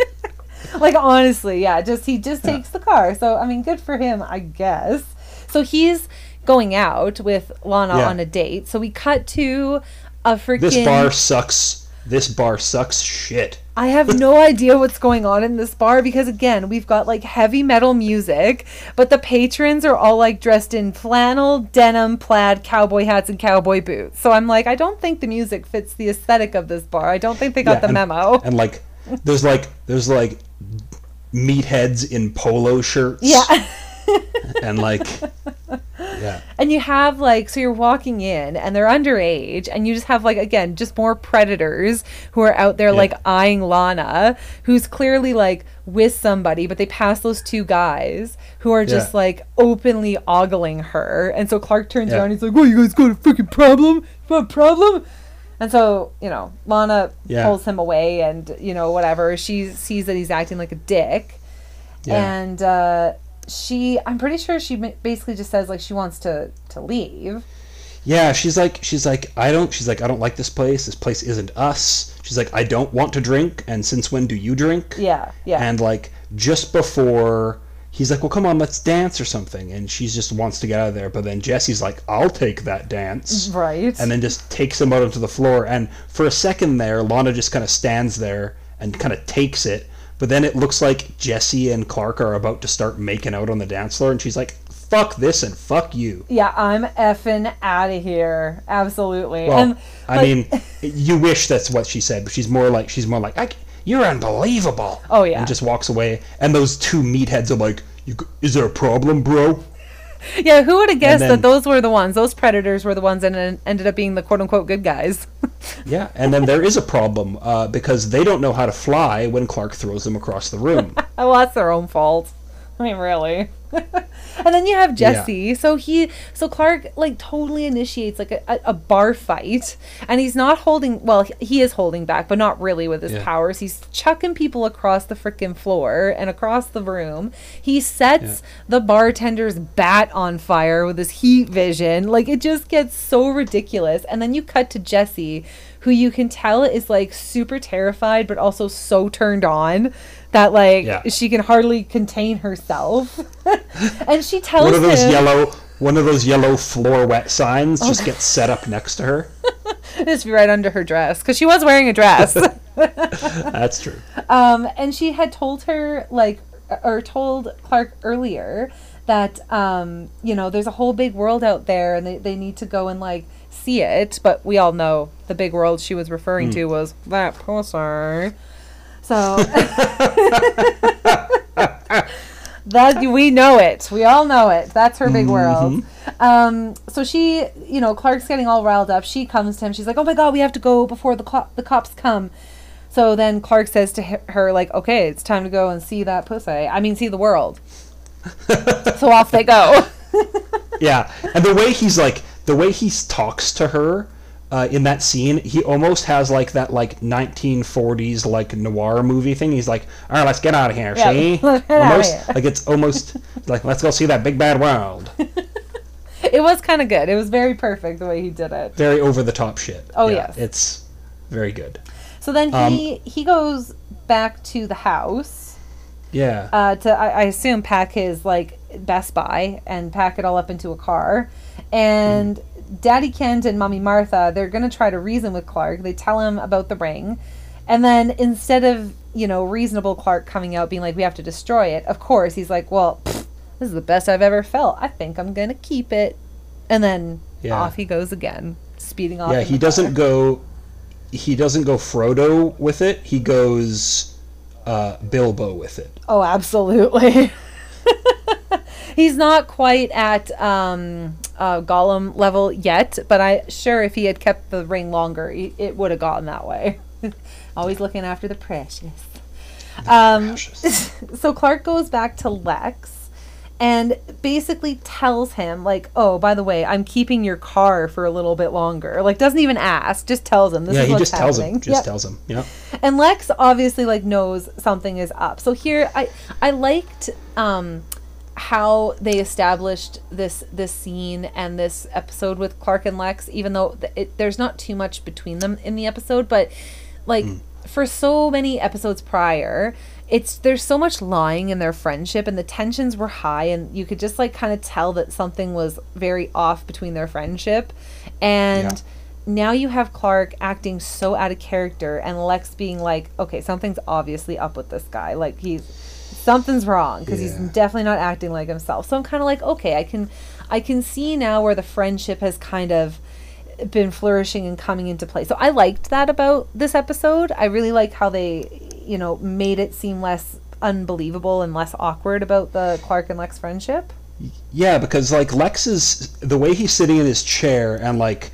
Speaker 1: like honestly, yeah, just he just takes the car. So I mean, good for him, I guess. So he's going out with Lana
Speaker 2: Yeah.
Speaker 1: on a date. So we cut to a freaking
Speaker 2: This bar sucks. This bar sucks shit.
Speaker 1: I have no idea what's going on in this bar because again, we've got like heavy metal music, but the patrons are all like dressed in flannel, denim, plaid, cowboy hats and cowboy boots. So I'm like, I don't think the music fits the aesthetic of this bar. I don't think they got
Speaker 2: Yeah,
Speaker 1: the
Speaker 2: and-
Speaker 1: memo.
Speaker 2: And like, there's like, there's like meatheads in polo shirts.
Speaker 1: yeah.
Speaker 2: And like, yeah.
Speaker 1: And you have like, so you're walking in and they're underage, and you just have like, again, just more predators who are out there like eyeing Lana, who's clearly like with somebody, but they pass those two guys who are just
Speaker 2: Yeah.
Speaker 1: like openly ogling her. And so Clark turns
Speaker 2: Yeah.
Speaker 1: around, he's like, What, you guys got a freaking problem? Got a problem? And so, you know, Lana
Speaker 2: Yeah.
Speaker 1: pulls him away and, you know, whatever. She sees that he's acting like a dick
Speaker 2: Yeah.
Speaker 1: and uh, she i'm pretty sure she basically just says like she wants to to leave
Speaker 2: Yeah, she's like she's like I don't she's like I don't like this place. This place isn't us. She's like I don't want to drink and since when do you drink?
Speaker 1: yeah yeah
Speaker 2: And like just before he's like, "Well, come on, let's dance or something." And she just wants to get out of there, but then Jesse's like, "I'll take that dance."
Speaker 1: right
Speaker 2: And then just takes him out onto the floor and for a second there, Lana just kind of stands there and kind of takes it. But then it looks like Jesse and Clark are about to start making out on the dance floor and she's like, "Fuck this and fuck you."
Speaker 1: yeah i'm effing out of here absolutely
Speaker 2: Well,
Speaker 1: and
Speaker 2: I
Speaker 1: like-
Speaker 2: mean, you wish that's what she said, but she's more like she's more like, "You're unbelievable."
Speaker 1: Oh, yeah.
Speaker 2: and just walks away. And those two meatheads are like, you, "Is there a problem, bro?"
Speaker 1: yeah who would have guessed
Speaker 2: then-
Speaker 1: that those were the ones those predators were the ones that en- ended up being the quote-unquote good guys
Speaker 2: Yeah, and then there is a problem uh, because they don't know how to fly when Clark throws them across the room.
Speaker 1: well that's their own fault I mean, really. and then you have Jesse. So he, so Clark like totally initiates like a, a, bar fight, and he's not holding. Well, he is holding back, but not really with his
Speaker 2: Yeah.
Speaker 1: powers. He's chucking people across the freaking floor and across the room. He sets the bartender's bat on fire with his heat vision. Like it just gets so ridiculous. And then you cut to Jesse, who you can tell is like super terrified, but also so turned on that like
Speaker 2: Yeah.
Speaker 1: she can hardly contain herself. and she tells
Speaker 2: One of those
Speaker 1: him,
Speaker 2: yellow, one of those yellow floor wet signs
Speaker 1: Oh,
Speaker 2: just gets set up next to her.
Speaker 1: just be right under her dress because she was wearing a dress.
Speaker 2: That's true.
Speaker 1: um, and she had told her like, or told Clark earlier that um, you know there's a whole big world out there and they, they need to go and like see it. But we all know the big world she was referring to was that poster. So that we know it. We all know it. That's her big world. Um, so she, you know, Clark's getting all riled up. She comes to him. She's like, "Oh my god, we have to go before the the cops come." So then Clark says to her, like, "Okay, it's time to go and see that pussy. I mean, see the world." so off they go.
Speaker 2: Yeah, and the way he's like, the way he talks to her uh, in that scene, he almost has like that like 1940s like noir movie thing. He's like, "All right, let's get out of here."
Speaker 1: Yeah,
Speaker 2: see,
Speaker 1: let's get outta
Speaker 2: almost
Speaker 1: here.
Speaker 2: like it's almost like let's go see that big bad world.
Speaker 1: it was kind of good. It was very perfect the way he did it.
Speaker 2: Very over the top shit.
Speaker 1: Oh,
Speaker 2: Yeah,
Speaker 1: yes.
Speaker 2: it's very good.
Speaker 1: So then
Speaker 2: Um,
Speaker 1: he he goes back to the house.
Speaker 2: Yeah,
Speaker 1: uh, to I, I assume pack his like Best Buy and pack it all up into a car. And Daddy Kent and Mommy Martha, they're gonna try to reason with Clark. They tell him about the ring, and then instead of you know reasonable Clark coming out being like we have to destroy it, of course he's like, well, pfft, this is the best I've ever felt. I think I'm gonna keep it. And then
Speaker 2: Yeah.
Speaker 1: off he goes again, speeding off.
Speaker 2: yeah. He doesn't
Speaker 1: car.
Speaker 2: go. He doesn't go Frodo with it. He goes uh, Bilbo with it.
Speaker 1: Oh, absolutely. He's not quite at um, uh, Gollum level yet, but I sure if he had kept the ring longer, he, it would have gotten that way. Always looking after the precious. Um,
Speaker 2: Precious.
Speaker 1: so Clark goes back to Lex and basically tells him like, "Oh, by the way, I'm keeping your car for a little bit longer." Like doesn't even ask, just tells him this
Speaker 2: yeah,
Speaker 1: is
Speaker 2: he
Speaker 1: what's
Speaker 2: just tells him. Just
Speaker 1: Yep.
Speaker 2: tells him. Yeah.
Speaker 1: And Lex obviously like knows something is up. So here I I liked um how they established this this scene and this episode with Clark and Lex even though it, there's not too much between them in the episode but like hmm. for so many episodes prior it's there's so much lying in their friendship and the tensions were high and you could just like kind of tell that something was very off between their friendship and
Speaker 2: Yeah.
Speaker 1: now you have Clark acting so out of character and Lex being like, okay, something's obviously up with this guy. Like he's something's wrong because he's definitely not acting like himself. So I'm kind of like, okay, I can I can see now where the friendship has kind of been flourishing and coming into play. So I liked that about this episode. I really like how they, you know, made it seem less unbelievable and less awkward about the Clark and Lex friendship.
Speaker 2: Yeah, because like Lex is the way he's sitting in his chair and like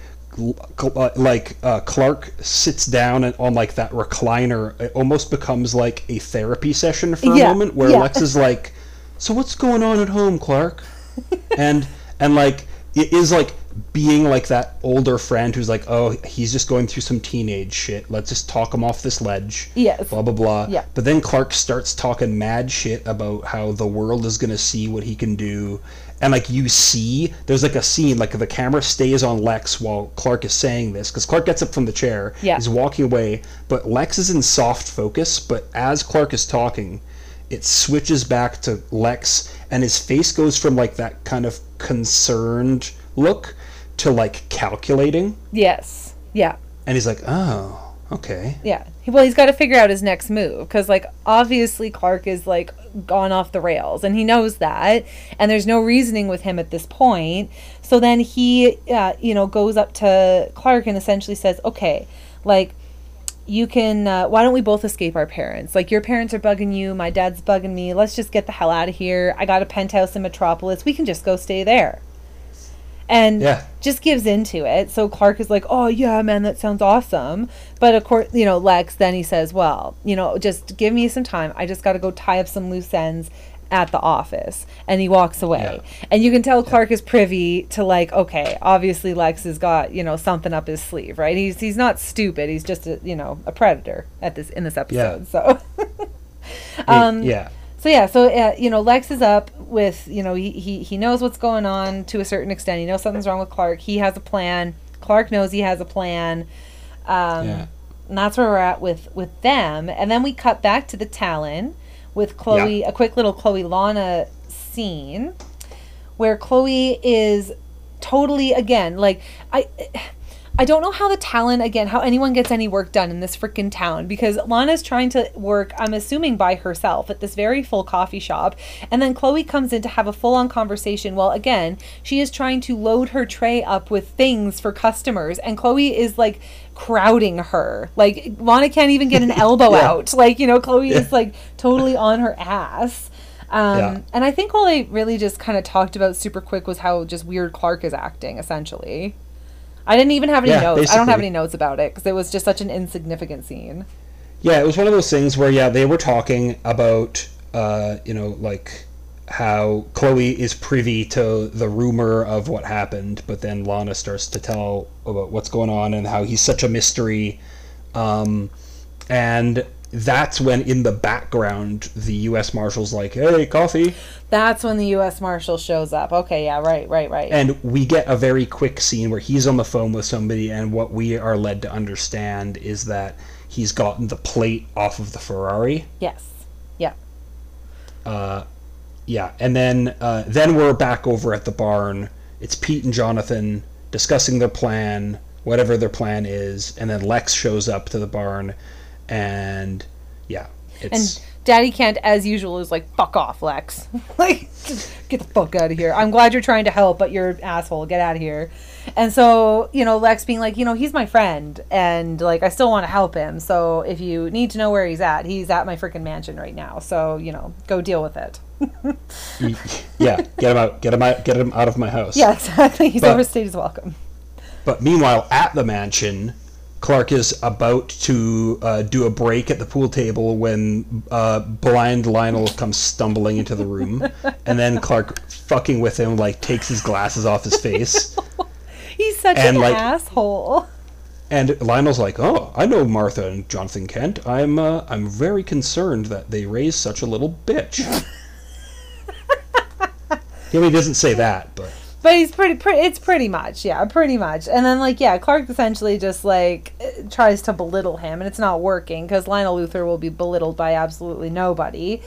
Speaker 2: like uh, Clark sits down on like that recliner, it almost becomes like a therapy session for a
Speaker 1: Yeah,
Speaker 2: moment where
Speaker 1: yeah.
Speaker 2: Lex is like, "So what's going on at home, Clark?" and and like it is like being like that older friend who's like, "Oh, he's just going through some teenage shit. Let's just talk him off this ledge."
Speaker 1: Yes.
Speaker 2: Blah blah blah.
Speaker 1: Yeah.
Speaker 2: But then Clark starts talking mad shit about how the world is gonna see what he can do, and like you see, there's like a scene like the camera stays on Lex while Clark is saying this because Clark gets up from the chair,
Speaker 1: Yeah.
Speaker 2: is walking away, but Lex is in soft focus. But as Clark is talking, it switches back to Lex, and his face goes from like that kind of concerned look to like calculating,
Speaker 1: Yes. Yeah.
Speaker 2: and he's like, "Oh, okay."
Speaker 1: Yeah. Well, he's got to figure out his next move because, like, obviously Clark is like gone off the rails, and he knows that, and there's no reasoning with him at this point. So then he, uh, you know, goes up to Clark and essentially says, "Okay, like." You can. Uh, why don't we both escape our parents? Like your parents are bugging you, my dad's bugging me. Let's just get the hell out of here. I got a penthouse in Metropolis. We can just go stay there. And
Speaker 2: Yeah.
Speaker 1: just gives into it. So Clark is like, "Oh yeah, man, that sounds awesome." But of course, you know, Lex then he says, "Well, you know, just give me some time. I just got to go tie up some loose ends, at the office and he walks away and you can tell clark is privy to like okay obviously lex has got you know something up his sleeve right he's he's not stupid he's just a you know a predator at this in this episode so um
Speaker 2: yeah.
Speaker 1: So yeah, so uh, you know, Lex is up with you know he, he he knows what's going on to a certain extent. He knows something's wrong with Clark. He has a plan. Clark knows he has a plan. Um,
Speaker 2: Yeah.
Speaker 1: And that's where we're at with with them. And then we cut back to the Talon with Chloe. A quick little Chloe Lana scene where Chloe is totally again like I. I don't know how the Talon again, how anyone gets any work done in this freaking town because Lana's trying to work, I'm assuming by herself at this very full coffee shop. And then Chloe comes in to have a full on conversation. Well, again, she is trying to load her tray up with things for customers. And Chloe is like crowding her. Like Lana can't even get an elbow
Speaker 2: Yeah.
Speaker 1: out. Like, you know, Chloe is like totally on her ass. Um,
Speaker 2: Yeah.
Speaker 1: And I think all they really just kind of talked about super quick was how just weird Clark is acting, essentially. I didn't even have any
Speaker 2: Yeah,
Speaker 1: notes. I don't have any notes about it because it was just such an insignificant scene.
Speaker 2: Yeah, it was one of those things where yeah, they were talking about uh, you know, like how Chloe is privy to the rumor of what happened, but then Lana starts to tell about what's going on and how he's such a mystery. Um, and that's when in the background the US Marshal's like, "Hey, coffee."
Speaker 1: That's when the U.S. Marshal shows up. Okay, yeah, right, right, right.
Speaker 2: And we get a very quick scene where he's on the phone with somebody, and what we are led to understand is that he's gotten the plate off of the Ferrari.
Speaker 1: yes, yeah,
Speaker 2: Uh, yeah, and then uh, then we're back over at the barn. It's Pete and Jonathan discussing their plan, whatever their plan is, and then Lex shows up to the barn, and yeah,
Speaker 1: and Daddy Kent, as usual, is like, "Fuck off, Lex! like, get the fuck out of here. I'm glad you're trying to help, but you're an asshole. Get out of here." And so, you know, Lex being like, you know, he's my friend, and like, I still want to help him. So if you need to know where he's at, he's at my freaking mansion right now. So you know, go deal with it.
Speaker 2: yeah, get him out, get him out, get him out of my house.
Speaker 1: Yeah, exactly. He's
Speaker 2: But-
Speaker 1: overstayed his welcome.
Speaker 2: But meanwhile, at the mansion, Clark is about to uh, do a break at the pool table when uh, blind Lionel comes stumbling into the room, and then Clark, fucking with him, like takes his glasses off his face,
Speaker 1: He's such
Speaker 2: And,
Speaker 1: an
Speaker 2: like-
Speaker 1: asshole.
Speaker 2: and Lionel's like, "Oh, I know Martha and Jonathan Kent. I'm uh, I'm very concerned that they raised such a little bitch." yeah, he doesn't say that, but
Speaker 1: But he's pretty, pretty. It's pretty much, yeah, pretty much. And then like, yeah, Clark essentially just like tries to belittle him, and it's not working because Lionel Luthor will be belittled by absolutely nobody.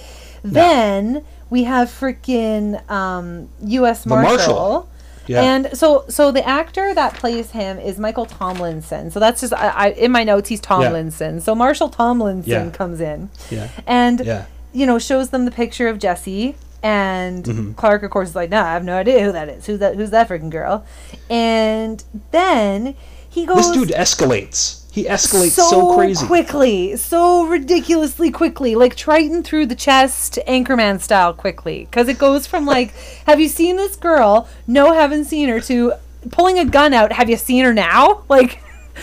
Speaker 1: Then we have freaking um, U.S. Marshal.
Speaker 2: Marshal. Yeah.
Speaker 1: And so, so the actor that plays him is Michael Tomlinson. So that's just I, I in my notes he's Tomlinson. Yeah. So Marshal Tomlinson
Speaker 2: Yeah.
Speaker 1: comes in,
Speaker 2: yeah,
Speaker 1: and
Speaker 2: yeah.
Speaker 1: you know, shows them the picture of Jesse. And
Speaker 2: Mm-hmm.
Speaker 1: Clark, of course, is like, "No, I have no idea who that is. Who's that? Who's that freaking girl?" And then he goes
Speaker 2: This dude escalates. He escalates so, crazy.
Speaker 1: quickly, so ridiculously quickly, like trident through the chest, Anchorman style, quickly. Because it goes from like, "Have you seen this girl? No, haven't seen her." To pulling a gun out. Have you seen her now? Like.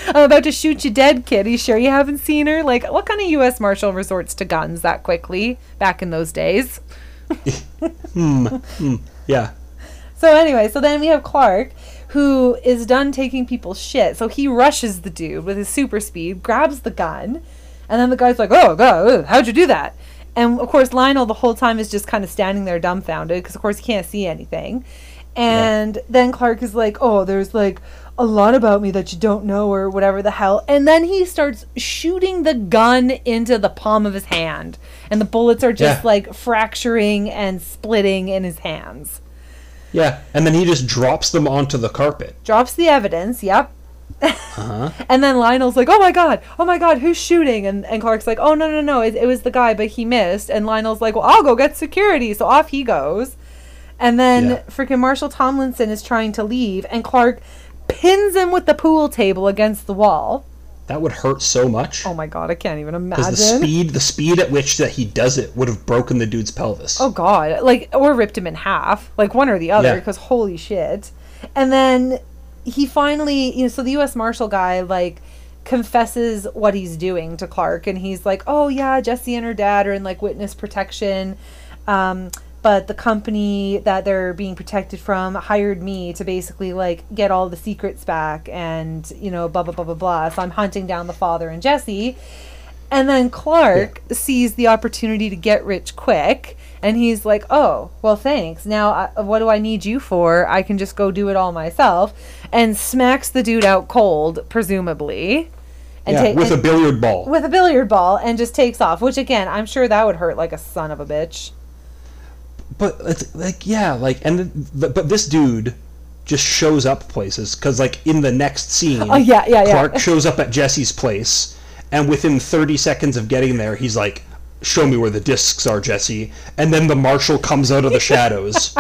Speaker 1: I'm about to shoot you dead, kid. Are you sure you haven't seen her? Like, what kind of U.S. Marshal resorts to guns that quickly back in those days?
Speaker 2: Hmm, hmm, yeah.
Speaker 1: So anyway, so then we have Clark, who is done taking people's shit. So he rushes the dude with his super speed, grabs the gun, and then the guy's like, "Oh God, ugh, how'd you do that?" And of course, Lionel the whole time is just kind of standing there dumbfounded because, of course, he can't see anything. And then Clark is like, "Oh, there's like a lot about me that you don't know, or whatever the hell." And then he starts shooting the gun into the palm of his hand, and the bullets are just
Speaker 2: Yeah.
Speaker 1: like fracturing and splitting in his hands.
Speaker 2: Yeah. And then he just drops them onto the carpet.
Speaker 1: drops the evidence. Yep.
Speaker 2: Uh-huh.
Speaker 1: And then Lionel's like, "Oh my god, oh my god, who's shooting?" And and Clark's like, "Oh no no no, it, it was the guy, but he missed." And Lionel's like, "Well, I'll go get security." So off he goes. And then
Speaker 2: Yeah.
Speaker 1: freaking Marshal Tomlinson is trying to leave, and Clark pins him with the pool table against the wall.
Speaker 2: That would hurt so much.
Speaker 1: Oh my god, I can't even imagine.
Speaker 2: Because the speed, the speed at which that he does it would have broken the dude's pelvis.
Speaker 1: Oh god, like or ripped him in half, like one or the other,
Speaker 2: Yeah.
Speaker 1: because holy shit. And then he finally, you know, so the U.S. Marshal guy like confesses what he's doing to Clark, and he's like, "Oh yeah, Jesse and her dad are in like witness protection. Um, but the company that they're being protected from hired me to basically like get all the secrets back and you know blah blah blah blah blah. So i'm hunting down the father and jesse. And then clark sees the opportunity to get rich quick and he's like oh well thanks. Now I, what do i need you for? I can just go do it all myself. And smacks the dude out cold presumably and
Speaker 2: yeah,
Speaker 1: ta-
Speaker 2: with a billiard ball.
Speaker 1: with a billiard ball and just takes off which again i'm sure that would hurt like a son of a bitch
Speaker 2: but it's like yeah, like and the, but this dude just shows up places because like in the next scene,
Speaker 1: Oh, yeah, yeah, yeah.
Speaker 2: Clark shows up at Jesse's place, and within thirty seconds of getting there, he's like, "Show me where the discs are, Jesse." And then the marshal comes out of the shadows.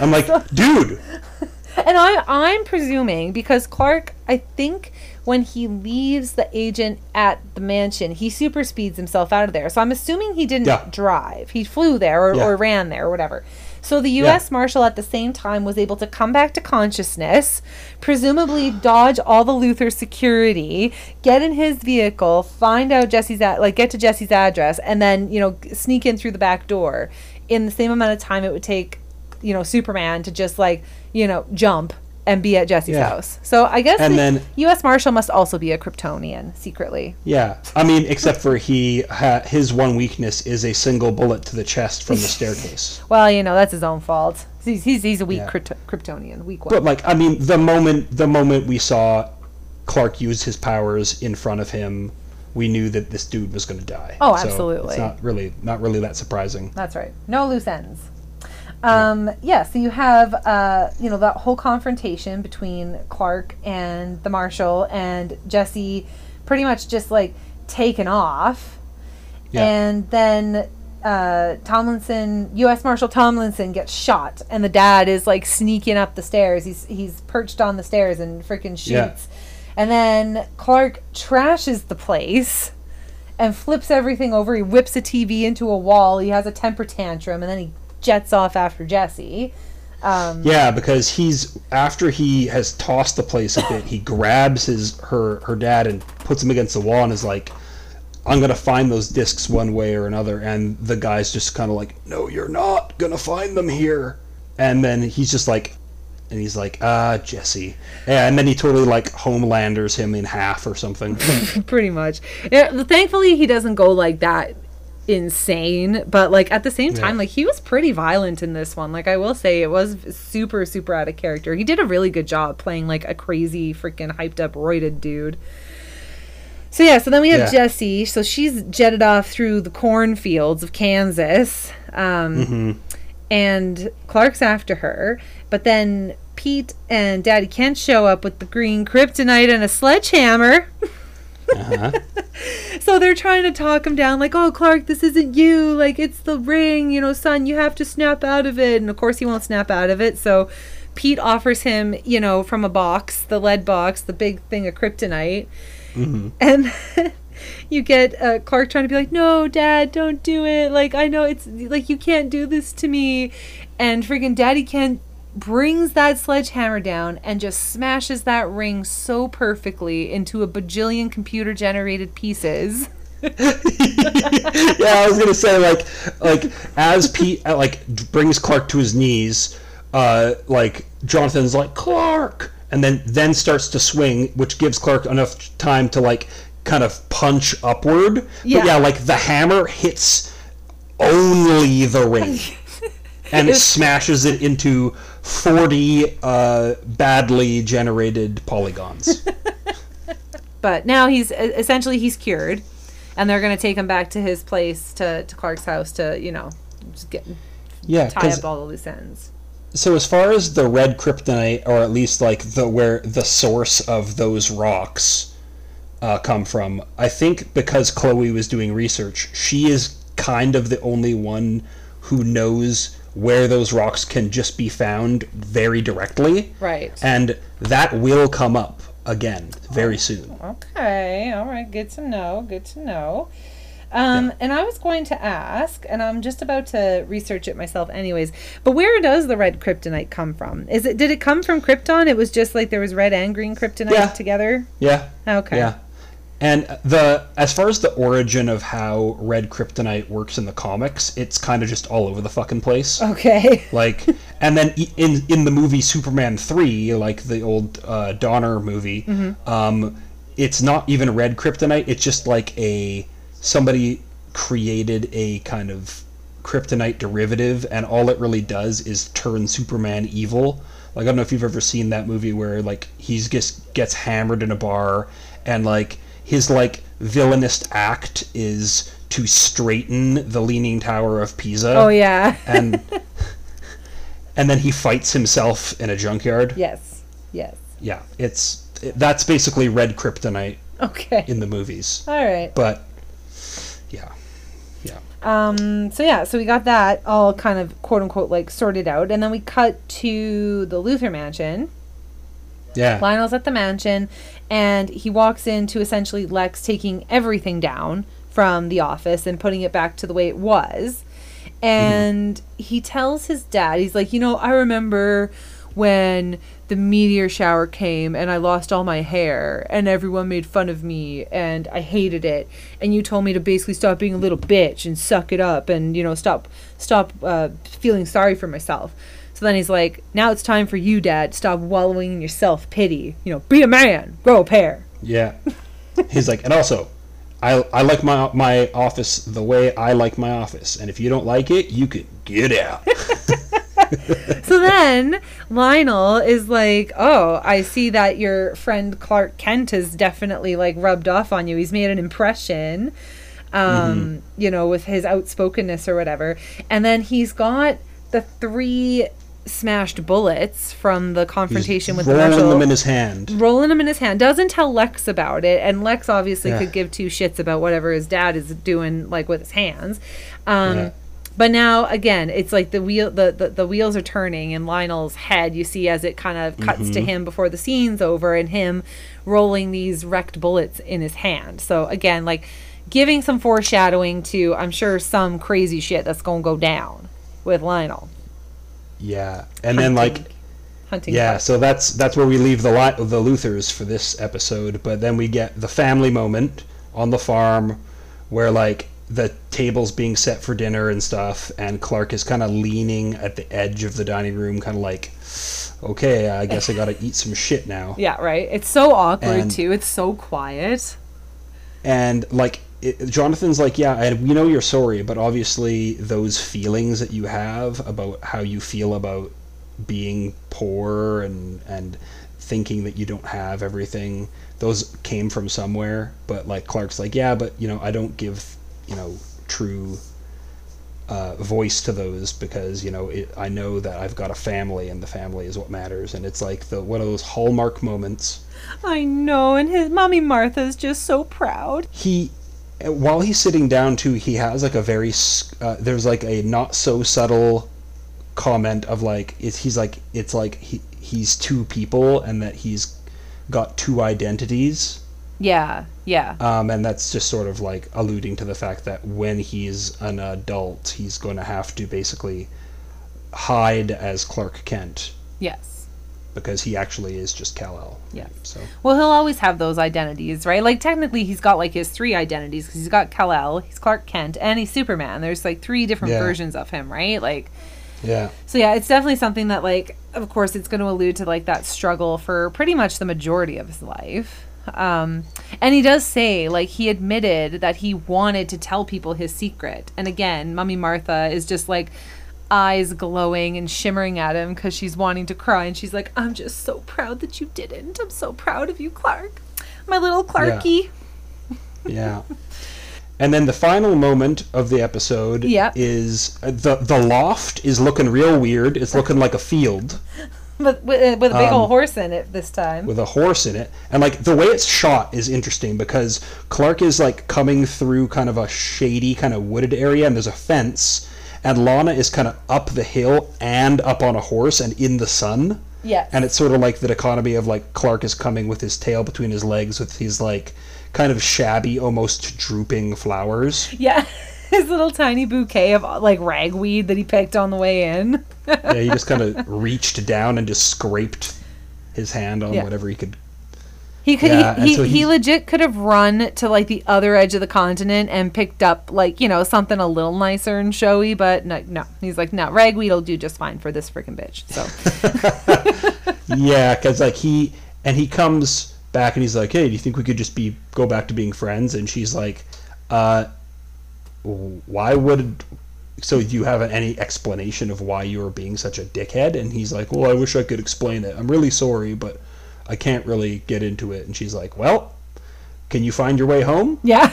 Speaker 2: I'm like, dude,
Speaker 1: And I I'm presuming because Clark, I think when he leaves the agent at the mansion, he super speeds himself out of there. So I'm assuming he didn't
Speaker 2: Yeah.
Speaker 1: drive. He flew there or,
Speaker 2: Yeah.
Speaker 1: or ran there or whatever. So the US Marshal at the same time was able to come back to consciousness, presumably dodge all the Luthor security, get in his vehicle, find out Jesse's at like get to Jesse's address and then, you know, sneak in through the back door in the same amount of time it would take you know, Superman to just like, you know, jump and be at Jesse's
Speaker 2: Yeah.
Speaker 1: house. So I guess
Speaker 2: And
Speaker 1: the
Speaker 2: then-
Speaker 1: U.S. Marshal must also be a Kryptonian secretly.
Speaker 2: yeah. I mean, except for he ha- his one weakness is a single bullet to the chest from the staircase.
Speaker 1: Well, you know, that's his own fault. He's he's, he's a weak
Speaker 2: Yeah.
Speaker 1: Krypto- Kryptonian, weak one.
Speaker 2: But like, I mean, the moment the moment we saw Clark use his powers in front of him, we knew that this dude was going to die.
Speaker 1: Oh,
Speaker 2: So
Speaker 1: absolutely.
Speaker 2: it's not really not really that surprising.
Speaker 1: That's right. No loose ends. Um, yeah. so you have, uh, you know, that whole confrontation between Clark and the Marshal and Jesse pretty much just like taken off.
Speaker 2: Yeah.
Speaker 1: And then uh, Tomlinson, U.S. Marshal Tomlinson gets shot, and the dad is like sneaking up the stairs. He's he's perched on the stairs and freaking shoots.
Speaker 2: Yeah.
Speaker 1: And then Clark trashes the place and flips everything over. He whips a TV into a wall. He has a temper tantrum, and then he jets off after Jesse. Um,
Speaker 2: Yeah, because he's after he has tossed the place a bit, he grabs his her her dad and puts him against the wall and is like, "I'm gonna find those discs one way or another." And the guy's just kind of like, "No, you're not gonna find them here." And then he's just like, and he's like, "Ah, Jesse," and then he totally like homelanders him in half or something.
Speaker 1: pretty much. Yeah, thankfully, he doesn't go like that insane, but like at the same time,
Speaker 2: Yeah.
Speaker 1: like he was pretty violent in this one. Like I will say, it was super super out of character. He did a really good job playing like a crazy freaking hyped up roided dude. So yeah, so then we have
Speaker 2: Yeah.
Speaker 1: Jessie. So she's jetted off through the cornfields of Kansas, um, and Clark's after her. But then Pete and Daddy Kent show up with the green kryptonite and a sledgehammer.
Speaker 2: Uh-huh.
Speaker 1: So they're trying to talk him down, like, "Oh, Clark, this isn't you. Like, it's the ring. You know, son, you have to snap out of it." And of course, he won't snap out of it. So Pete offers him, you know, from a box, the lead box, the big thing of kryptonite, and. You get uh, Clark trying to be like, "No, Dad, don't do it. Like, I know it's like you can't do this to me." And freaking Daddy Kent brings that sledgehammer down and just smashes that ring so perfectly into a bajillion computer generated pieces.
Speaker 2: yeah, I was gonna say like like as Pete like brings Clark to his knees, uh, like Jonathan's like Clark, and then then starts to swing, which gives Clark enough time to like kind of punch upward.
Speaker 1: Yeah.
Speaker 2: But yeah, like the hammer hits only the ring. And it smashes it into 40 uh, badly generated polygons.
Speaker 1: But now he's essentially he's cured, and they're gonna take him back to his place to, to Clark's house to you know just get
Speaker 2: Yeah,
Speaker 1: tie up all the loose ends.
Speaker 2: So as far as the red kryptonite, or at least like the where the source of those rocks uh, come from, I think because Chloe was doing research, she is kind of the only one who knows where those rocks can just be found very directly,
Speaker 1: Right.
Speaker 2: and that will come up again very soon.
Speaker 1: Okay, all right, good to know, good to know. Um, And I was going to ask, and I'm just about to research it myself, anyways. But where does the red kryptonite come from? Is it did it come from Krypton? It was just like there was red and green kryptonite
Speaker 2: Yeah.
Speaker 1: together.
Speaker 2: Yeah,
Speaker 1: Okay.
Speaker 2: yeah. And the as far as the origin of how red kryptonite works in the comics, it's kind of just all over the fucking place.
Speaker 1: Okay.
Speaker 2: Like, and then in in the movie Superman three, like the old uh, Donner movie, um, it's not even red kryptonite. It's just like a somebody created a kind of kryptonite derivative, and all it really does is turn Superman evil. Like I don't know if you've ever seen that movie where like he's just gets hammered in a bar, and like his like villainous act is to straighten the Leaning Tower of Pisa
Speaker 1: Oh yeah.
Speaker 2: and and then he fights himself in a junkyard.
Speaker 1: yes. Yes.
Speaker 2: Yeah, it's it, that's basically red kryptonite
Speaker 1: Okay.
Speaker 2: in the movies.
Speaker 1: All right.
Speaker 2: But yeah, yeah,
Speaker 1: Um, so yeah, so we got that all kind of quote unquote like sorted out, and then we cut to the Luthor mansion.
Speaker 2: Yeah,
Speaker 1: Lionel's at the mansion, and he walks into essentially Lex taking everything down from the office and putting it back to the way it was. And he tells his dad, he's like, you know, I remember when the meteor shower came and I lost all my hair and everyone made fun of me and I hated it and you told me to basically stop being a little bitch and suck it up and you know stop stop uh, feeling sorry for myself. So then he's like, now it's time for you, Dad. Stop wallowing in your self pity. You know, be a man, grow a pair.
Speaker 2: yeah. He's like, and also, I I like my my office the way I like my office, and if you don't like it, you can get out.
Speaker 1: So then Lionel is like, oh, I see that your friend Clark Kent has definitely like rubbed off on you. He's made an impression, um, you know, with his outspokenness or whatever. And then he's got the three smashed bullets from the confrontation with the
Speaker 2: rolling
Speaker 1: marshal.
Speaker 2: them in his hand.
Speaker 1: rolling them in his hand doesn't tell lex about it and lex obviously
Speaker 2: Yeah.
Speaker 1: could give two shits about whatever his dad is doing like with his hands um
Speaker 2: Yeah.
Speaker 1: but now again it's like the wheel the, the the wheels are turning in lionel's head you see as it kind of cuts
Speaker 2: Mm-hmm.
Speaker 1: to him before the scene's over and him rolling these wrecked bullets in his hand so again like giving some foreshadowing to i'm sure some crazy shit that's gonna go down with lionel
Speaker 2: Yeah, and then like
Speaker 1: hunting
Speaker 2: Yeah, so that's that's where we leave the li- the Luthors for this episode. But then we get the family moment on the farm, where like the table's being set for dinner and stuff, and Clark is kind of leaning at the edge of the dining room, kind of like, okay, I guess I gotta eat some shit now.
Speaker 1: yeah right it's so awkward
Speaker 2: And-
Speaker 1: too it's so quiet
Speaker 2: and like it, Jonathan's like, yeah, and we know you're sorry, but obviously those feelings that you have about how you feel about being poor and and thinking that you don't have everything, those came from somewhere. But like Clark's like, yeah, but you know, I don't give you know true uh, voice to those because you know it, I know that I've got a family and the family is what matters, and it's like the one of those hallmark moments
Speaker 1: I know, and his mommy Martha's just so proud.
Speaker 2: he while he's sitting down too he has like a very uh, there's like a not so subtle comment of like it's, he's like it's like he, he's two people and that he's got two identities.
Speaker 1: Yeah, yeah,
Speaker 2: um, and that's just sort of like alluding to the fact that when he's an adult he's going to have to basically hide as clark kent.
Speaker 1: Yes,
Speaker 2: because he actually is just kal-el
Speaker 1: Yeah.
Speaker 2: so
Speaker 1: Well, he'll always have those identities, right? Like technically, he's got like his three identities because he's got Kal El, he's Clark Kent, and he's Superman. There's like three different
Speaker 2: Yeah.
Speaker 1: versions of him, right? Like,
Speaker 2: yeah
Speaker 1: so yeah, it's definitely something that like, of course, it's going to allude to like that struggle for pretty much the majority of his life. Um, and he does say like he admitted that he wanted to tell people his secret. And again, Mummy Martha is just like eyes glowing and shimmering at him because she's wanting to cry and she's like i'm just so proud that you didn't i'm so proud of you clark my little clarky
Speaker 2: Yeah. yeah. And then the final moment of the episode
Speaker 1: Yeah.
Speaker 2: is uh, the the loft is looking real weird. It's looking like a field
Speaker 1: but with, with a big
Speaker 2: Um,
Speaker 1: old horse in it this time
Speaker 2: with a horse in it. And like the way it's shot is interesting because Clark is like coming through kind of a shady kind of wooded area and there's a fence and Lana is kind of up the hill and up on a horse and in the sun.
Speaker 1: yes
Speaker 2: And it's sort of like the dichotomy of like Clark is coming with his tail between his legs with these like kind of shabby, almost drooping flowers.
Speaker 1: yeah his little tiny bouquet of like ragweed that he picked on the way in
Speaker 2: yeah, he just kind of reached down and just scraped his hand on
Speaker 1: Yeah.
Speaker 2: whatever he could.
Speaker 1: He He could
Speaker 2: Yeah,
Speaker 1: he,
Speaker 2: so
Speaker 1: he, he legit could have run to like the other edge of the continent and picked up like, you know, something a little nicer and showy, but no, no. He's like, no, ragweed will do just fine for this freaking bitch. So
Speaker 2: yeah, because like he and he comes back and he's like, "Hey, do you think we could just be go back to being friends?" And she's like, "Uh, why would?" So do you have any explanation of why you were being such a dickhead? And he's like, "Well, I wish I could explain it. I'm really sorry, but I can't really get into it." And she's like, "Well, can you find your way home?"
Speaker 1: yeah.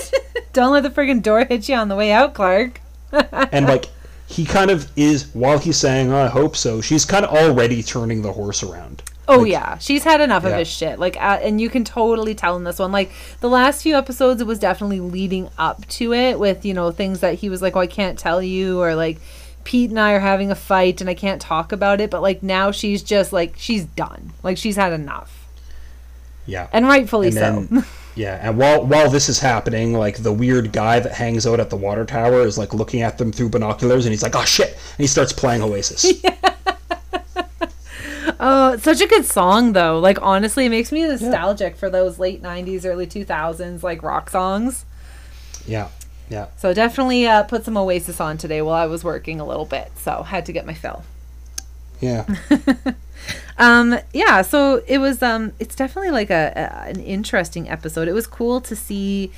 Speaker 1: Don't let the friggin' door hit you on the way out, Clark.
Speaker 2: and like he kind of is while he's saying oh, i hope so she's kind of already turning the horse around
Speaker 1: Oh
Speaker 2: Like,
Speaker 1: yeah, she's had enough of his shit. Like, uh, and you can totally tell in this one. Like, the last few episodes, it was definitely leading up to it with you know things that he was like, "Oh, I can't tell you," or like, "Pete and I are having a fight and I can't talk about it." But like now, she's just like she's done. Like she's had enough,
Speaker 2: yeah
Speaker 1: and rightfully
Speaker 2: and
Speaker 1: so.
Speaker 2: yeah and while while this is happening like the weird guy that hangs out at the water tower is like looking at them through binoculars and he's like oh shit and he starts playing oasis
Speaker 1: Oh, it's such a good song though. Like honestly, it makes me nostalgic for those late '90s, early 2000s like rock songs.
Speaker 2: yeah yeah
Speaker 1: So definitely uh, put some Oasis on today while I was working a little bit. So had to get my fill.
Speaker 2: yeah
Speaker 1: Um, yeah, so it was um it's definitely like a, a an interesting episode. It was cool to see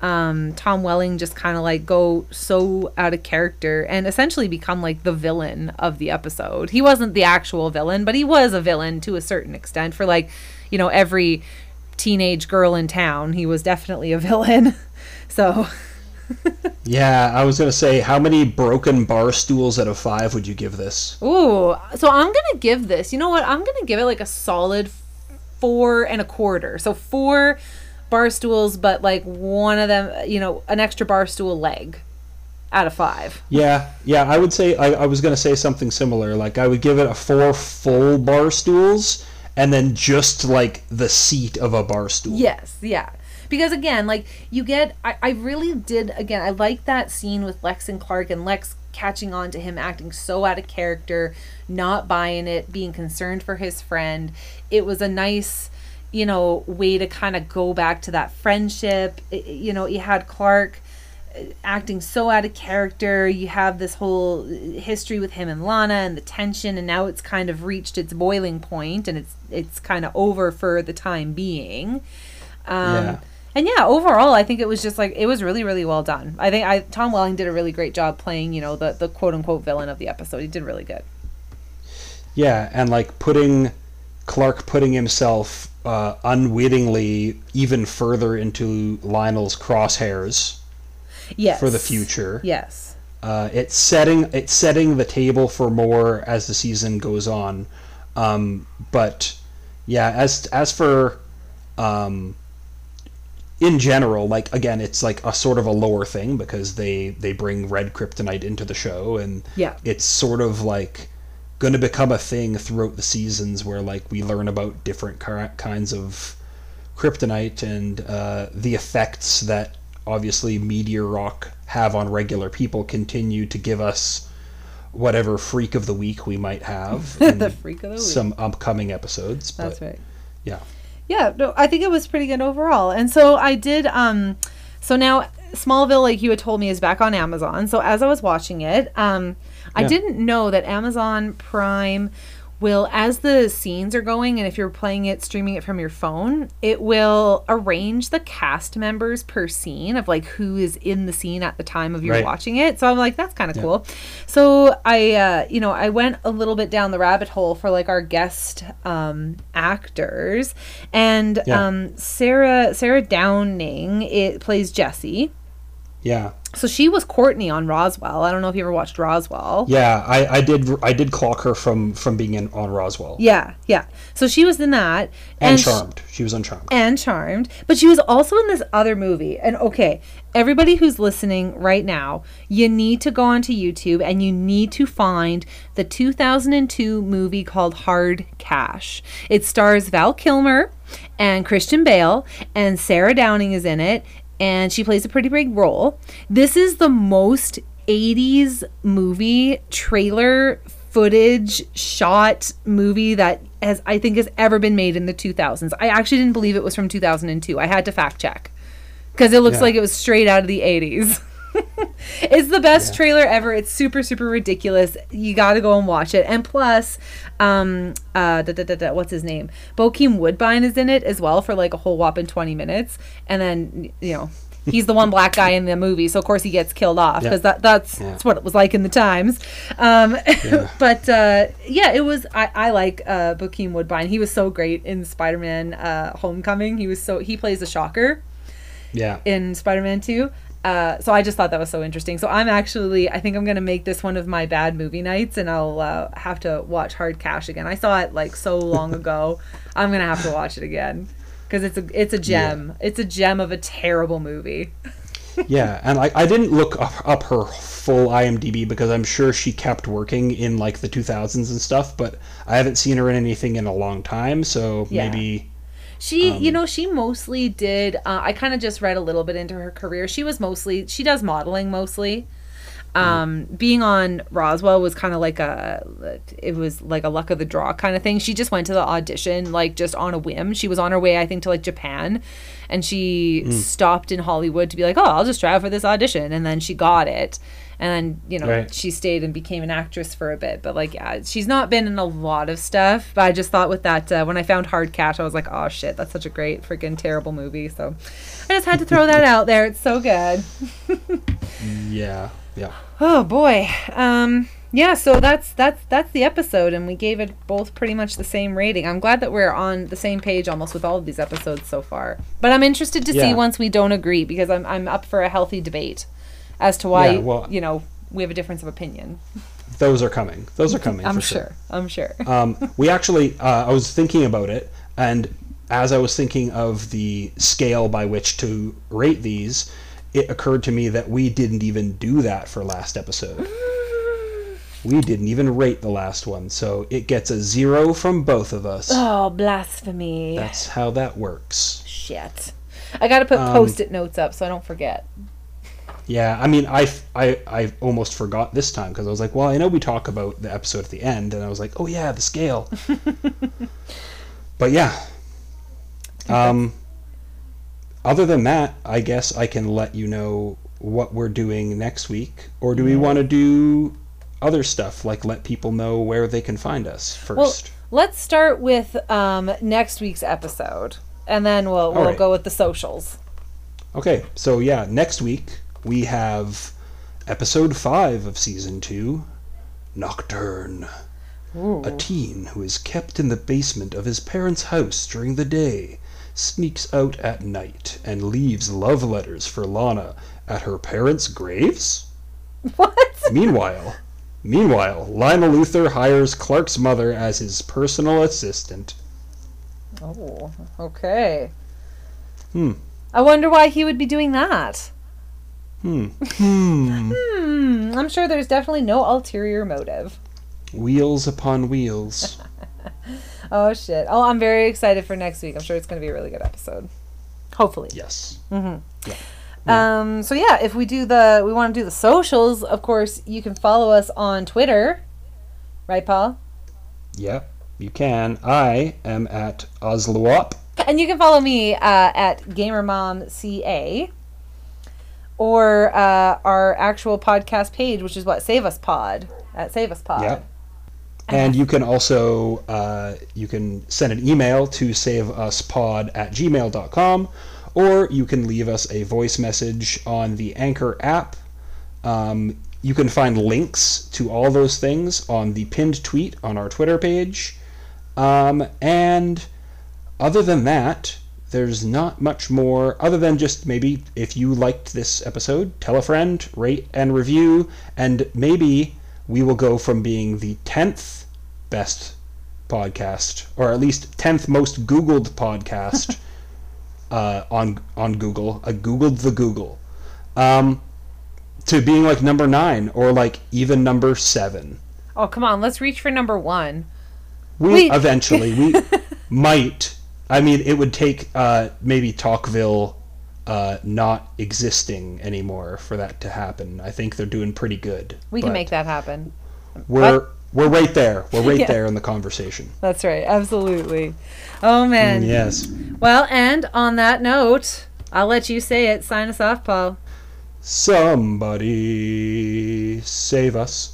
Speaker 1: um Tom Welling just kind of like go so out of character and essentially become like the villain of the episode. He wasn't the actual villain, but he was a villain to a certain extent for like, you know, every teenage girl in town. He was definitely a villain. So,
Speaker 2: yeah i was gonna say how many broken bar stools out of five would you give this
Speaker 1: ooh, so I'm going to give this. You know what? I'm going to give it like a solid four and a quarter. So four bar stools, but like one of them, you know, an extra bar stool leg out of five.
Speaker 2: yeah yeah i would say I, I was gonna say something similar like i would give it a four full bar stools and then just like the seat of a bar stool
Speaker 1: Yes, yeah. Because again, like you get, I, I really did, again, I like that scene with Lex and Clark and Lex catching on to him acting so out of character, not buying it, being concerned for his friend. It was a nice, you know, way to kind of go back to that friendship. It- you know, you had Clark acting so out of character. You have this whole history with him and Lana and the tension, and now it's kind of reached its boiling point, and it's it's kind of over for the time being. Um,
Speaker 2: Yeah.
Speaker 1: And yeah, overall, I think it was just like it was really, really well done. I think I Tom Welling did a really great job playing, you know, the the quote unquote villain of the episode. He did really good.
Speaker 2: Yeah, and like putting Clark putting himself uh, unwittingly even further into Lionel's crosshairs
Speaker 1: Yes.
Speaker 2: for the future.
Speaker 1: Yes.
Speaker 2: Uh, it's setting it's setting the table for more as the season goes on. Um, but yeah, as as for um, in general, like again, it's like a sort of a lower thing because they they bring red kryptonite into the show, and
Speaker 1: Yeah.
Speaker 2: it's sort of like going to become a thing throughout the seasons where like we learn about different ki- kinds of kryptonite and uh, the effects that obviously meteor rock have on regular people continue to give us whatever freak of the week we might have in
Speaker 1: the freak of the week.
Speaker 2: some upcoming episodes but
Speaker 1: That's right.
Speaker 2: yeah
Speaker 1: yeah no i think it was pretty good overall and so i did um so now smallville like you had told me is back on amazon so as i was watching it um i
Speaker 2: Yeah.
Speaker 1: didn't know that amazon prime will as the scenes are going and if you're playing it streaming it from your phone it will arrange the cast members per scene of like who is in the scene at the time of you
Speaker 2: Right.
Speaker 1: watching it. So i'm like that's kind of cool. So i uh you know i went a little bit down the rabbit hole for like our guest um actors. And
Speaker 2: Yeah.
Speaker 1: um sarah sarah downing it plays jessie
Speaker 2: yeah.
Speaker 1: So she was courtney on roswell. I don't know if you ever watched roswell.
Speaker 2: Yeah i i did i did clock her from from being in on roswell.
Speaker 1: Yeah yeah. So she was in that.
Speaker 2: And,
Speaker 1: sh-
Speaker 2: charmed. She was on charmed.
Speaker 1: And Charmed, but she was also in this other movie. And okay, everybody who's listening right now, you need to go onto YouTube and you need to find the 2002 movie called Hard Cash. It stars Val Kilmer and Christian Bale, and Sarah Downing is in it, and she plays a pretty big role. This is the most 80s movie trailer footage shot movie that has I think has ever been made in the 2000s. I actually didn't believe it was from 2002. I had to fact check because it looks
Speaker 2: Yeah.
Speaker 1: like it was straight out of the 80s. it's the best
Speaker 2: Yeah.
Speaker 1: trailer ever. It's super super ridiculous. You got to go and watch it. And plus, um, uh, da, da, da, what's his name? Bokeem Woodbine is in it as well for like a whole whopping 20 minutes. And then you know. He's the one black guy in the movie, so of course he gets killed off
Speaker 2: Yeah.
Speaker 1: because that, that's
Speaker 2: Yeah.
Speaker 1: that's what it was like in the times. Um,
Speaker 2: Yeah.
Speaker 1: but uh, yeah, it was. I, I like uh, Bokeem Woodbine. He was so great in Spider-Man: uh, Homecoming. He was so he plays a shocker
Speaker 2: Yeah.
Speaker 1: in Spider-Man 2. Uh, so I just thought that was so interesting. So I'm actually, I think I'm gonna make this one of my bad movie nights, and I'll uh, have to watch Hard Cash again. I saw it like so long ago. I'm gonna have to watch it again because it's a it's a gem. It's a gem of a terrible movie.
Speaker 2: yeah, and I, I didn't look up, up her full IMDb because I'm sure she kept working in like the 2000s and stuff, but I haven't seen her in anything in a long time, so
Speaker 1: Yeah.
Speaker 2: maybe
Speaker 1: She,
Speaker 2: Um,
Speaker 1: you know, she mostly did. Uh, I kind of just read a little bit into her career. She was mostly, she does modeling mostly. Um, being on Roswell was kind of like a, it was like a luck of the draw kind of thing. She just went to the audition like just on a whim. She was on her way, I think, to like Japan, and she stopped in Hollywood to be like, oh, I'll just try out for this audition, and then she got it, and then you know
Speaker 2: Right.
Speaker 1: she stayed and became an actress for a bit. But like, yeah, she's not been in a lot of stuff. But I just thought with that, uh, when I found Hard Cash, I was like, oh shit, that's such a great freaking terrible movie. So I just had to throw that out there. It's so good.
Speaker 2: yeah, yeah.
Speaker 1: Oh boy. Um yeah, so that's that's that's the episode and we gave it both pretty much the same rating. I'm glad that we're on the same page almost with all of these episodes so far. But I'm interested to see once we don't agree because I'm I'm up for a healthy debate as to why
Speaker 2: Yeah, well-
Speaker 1: you know, we have a difference of opinion.
Speaker 2: Those are coming. Those are coming.
Speaker 1: I'm
Speaker 2: for
Speaker 1: sure. I'm sure.
Speaker 2: um, we actually, uh, I was thinking about it, and as I was thinking of the scale by which to rate these, it occurred to me that we didn't even do that for last episode. We didn't even rate the last one, so it gets a zero from both of us.
Speaker 1: oh, blasphemy.
Speaker 2: That's how that works.
Speaker 1: Shit. I got to put
Speaker 2: Um,
Speaker 1: post-it notes up so I don't forget.
Speaker 2: Yeah, I mean, I, I, I almost forgot this time because I was like, well, I know we talk about the episode at the end, and I was like, oh yeah, the scale. but yeah. Um, other than that, I guess I can let you know what we're doing next week, or do we want to do other stuff like let people know where they can find us first?
Speaker 1: Well, let's start with um, next week's episode, and then we'll we'll
Speaker 2: right.
Speaker 1: go with the socials.
Speaker 2: Okay, so yeah, next week we have episode five of season two, Nocturne. A teen who is kept in the basement of his parents' house during the day sneaks out at night and leaves love letters for Lana at her parents' graves?
Speaker 1: What?
Speaker 2: Meanwhile, meanwhile, Lionel Luthor hires Clark's mother as his personal assistant.
Speaker 1: Oh, okay.
Speaker 2: Hmm.
Speaker 1: I wonder why he would be doing that.
Speaker 2: Hmm. Hmm.
Speaker 1: Hmm. I'm sure there's definitely no ulterior motive.
Speaker 2: Wheels upon wheels.
Speaker 1: Oh shit. Oh, I'm very excited for next week. I'm sure it's going to be a really good episode. Hopefully.
Speaker 2: Yes. Mm-hmm. Yeah.
Speaker 1: Um. So yeah, if we do the, we want to do the socials. Of course, you can follow us on Twitter, right, Paul?
Speaker 2: Yeah, you can. I am at Osluop.
Speaker 1: And you can follow me uh, at GamerMomCA or uh, our actual podcast page, which is what Save Us Pod at Save Us Pod.
Speaker 2: Yep. And you can also uh, you can send an email to saveuspod at gmail.com or you can leave us a voice message on the Anchor app. Um, you can find links to all those things on the pinned tweet on our Twitter page. Um, and other than that, there's not much more other than just maybe if you liked this episode, tell a friend, rate and review, and maybe we will go from being the 10th best podcast, or at least 10th most Googled podcast uh, on on Google. I Googled the Google. Um, to being like number nine or like even number seven.
Speaker 1: Oh, come on. Let's reach for number one.
Speaker 2: We
Speaker 1: Wait.
Speaker 2: eventually we might. I mean, it would take uh, maybe Talkville uh, not existing anymore for that to happen. I think they're doing pretty good.
Speaker 1: We can make that happen.
Speaker 2: We're we're right there. We're right
Speaker 1: Yeah.
Speaker 2: there in the conversation.
Speaker 1: That's right. Absolutely. Oh man.
Speaker 2: Yes.
Speaker 1: Well, and on that note, I'll let you say it. Sign us off, Paul.
Speaker 2: Somebody save us.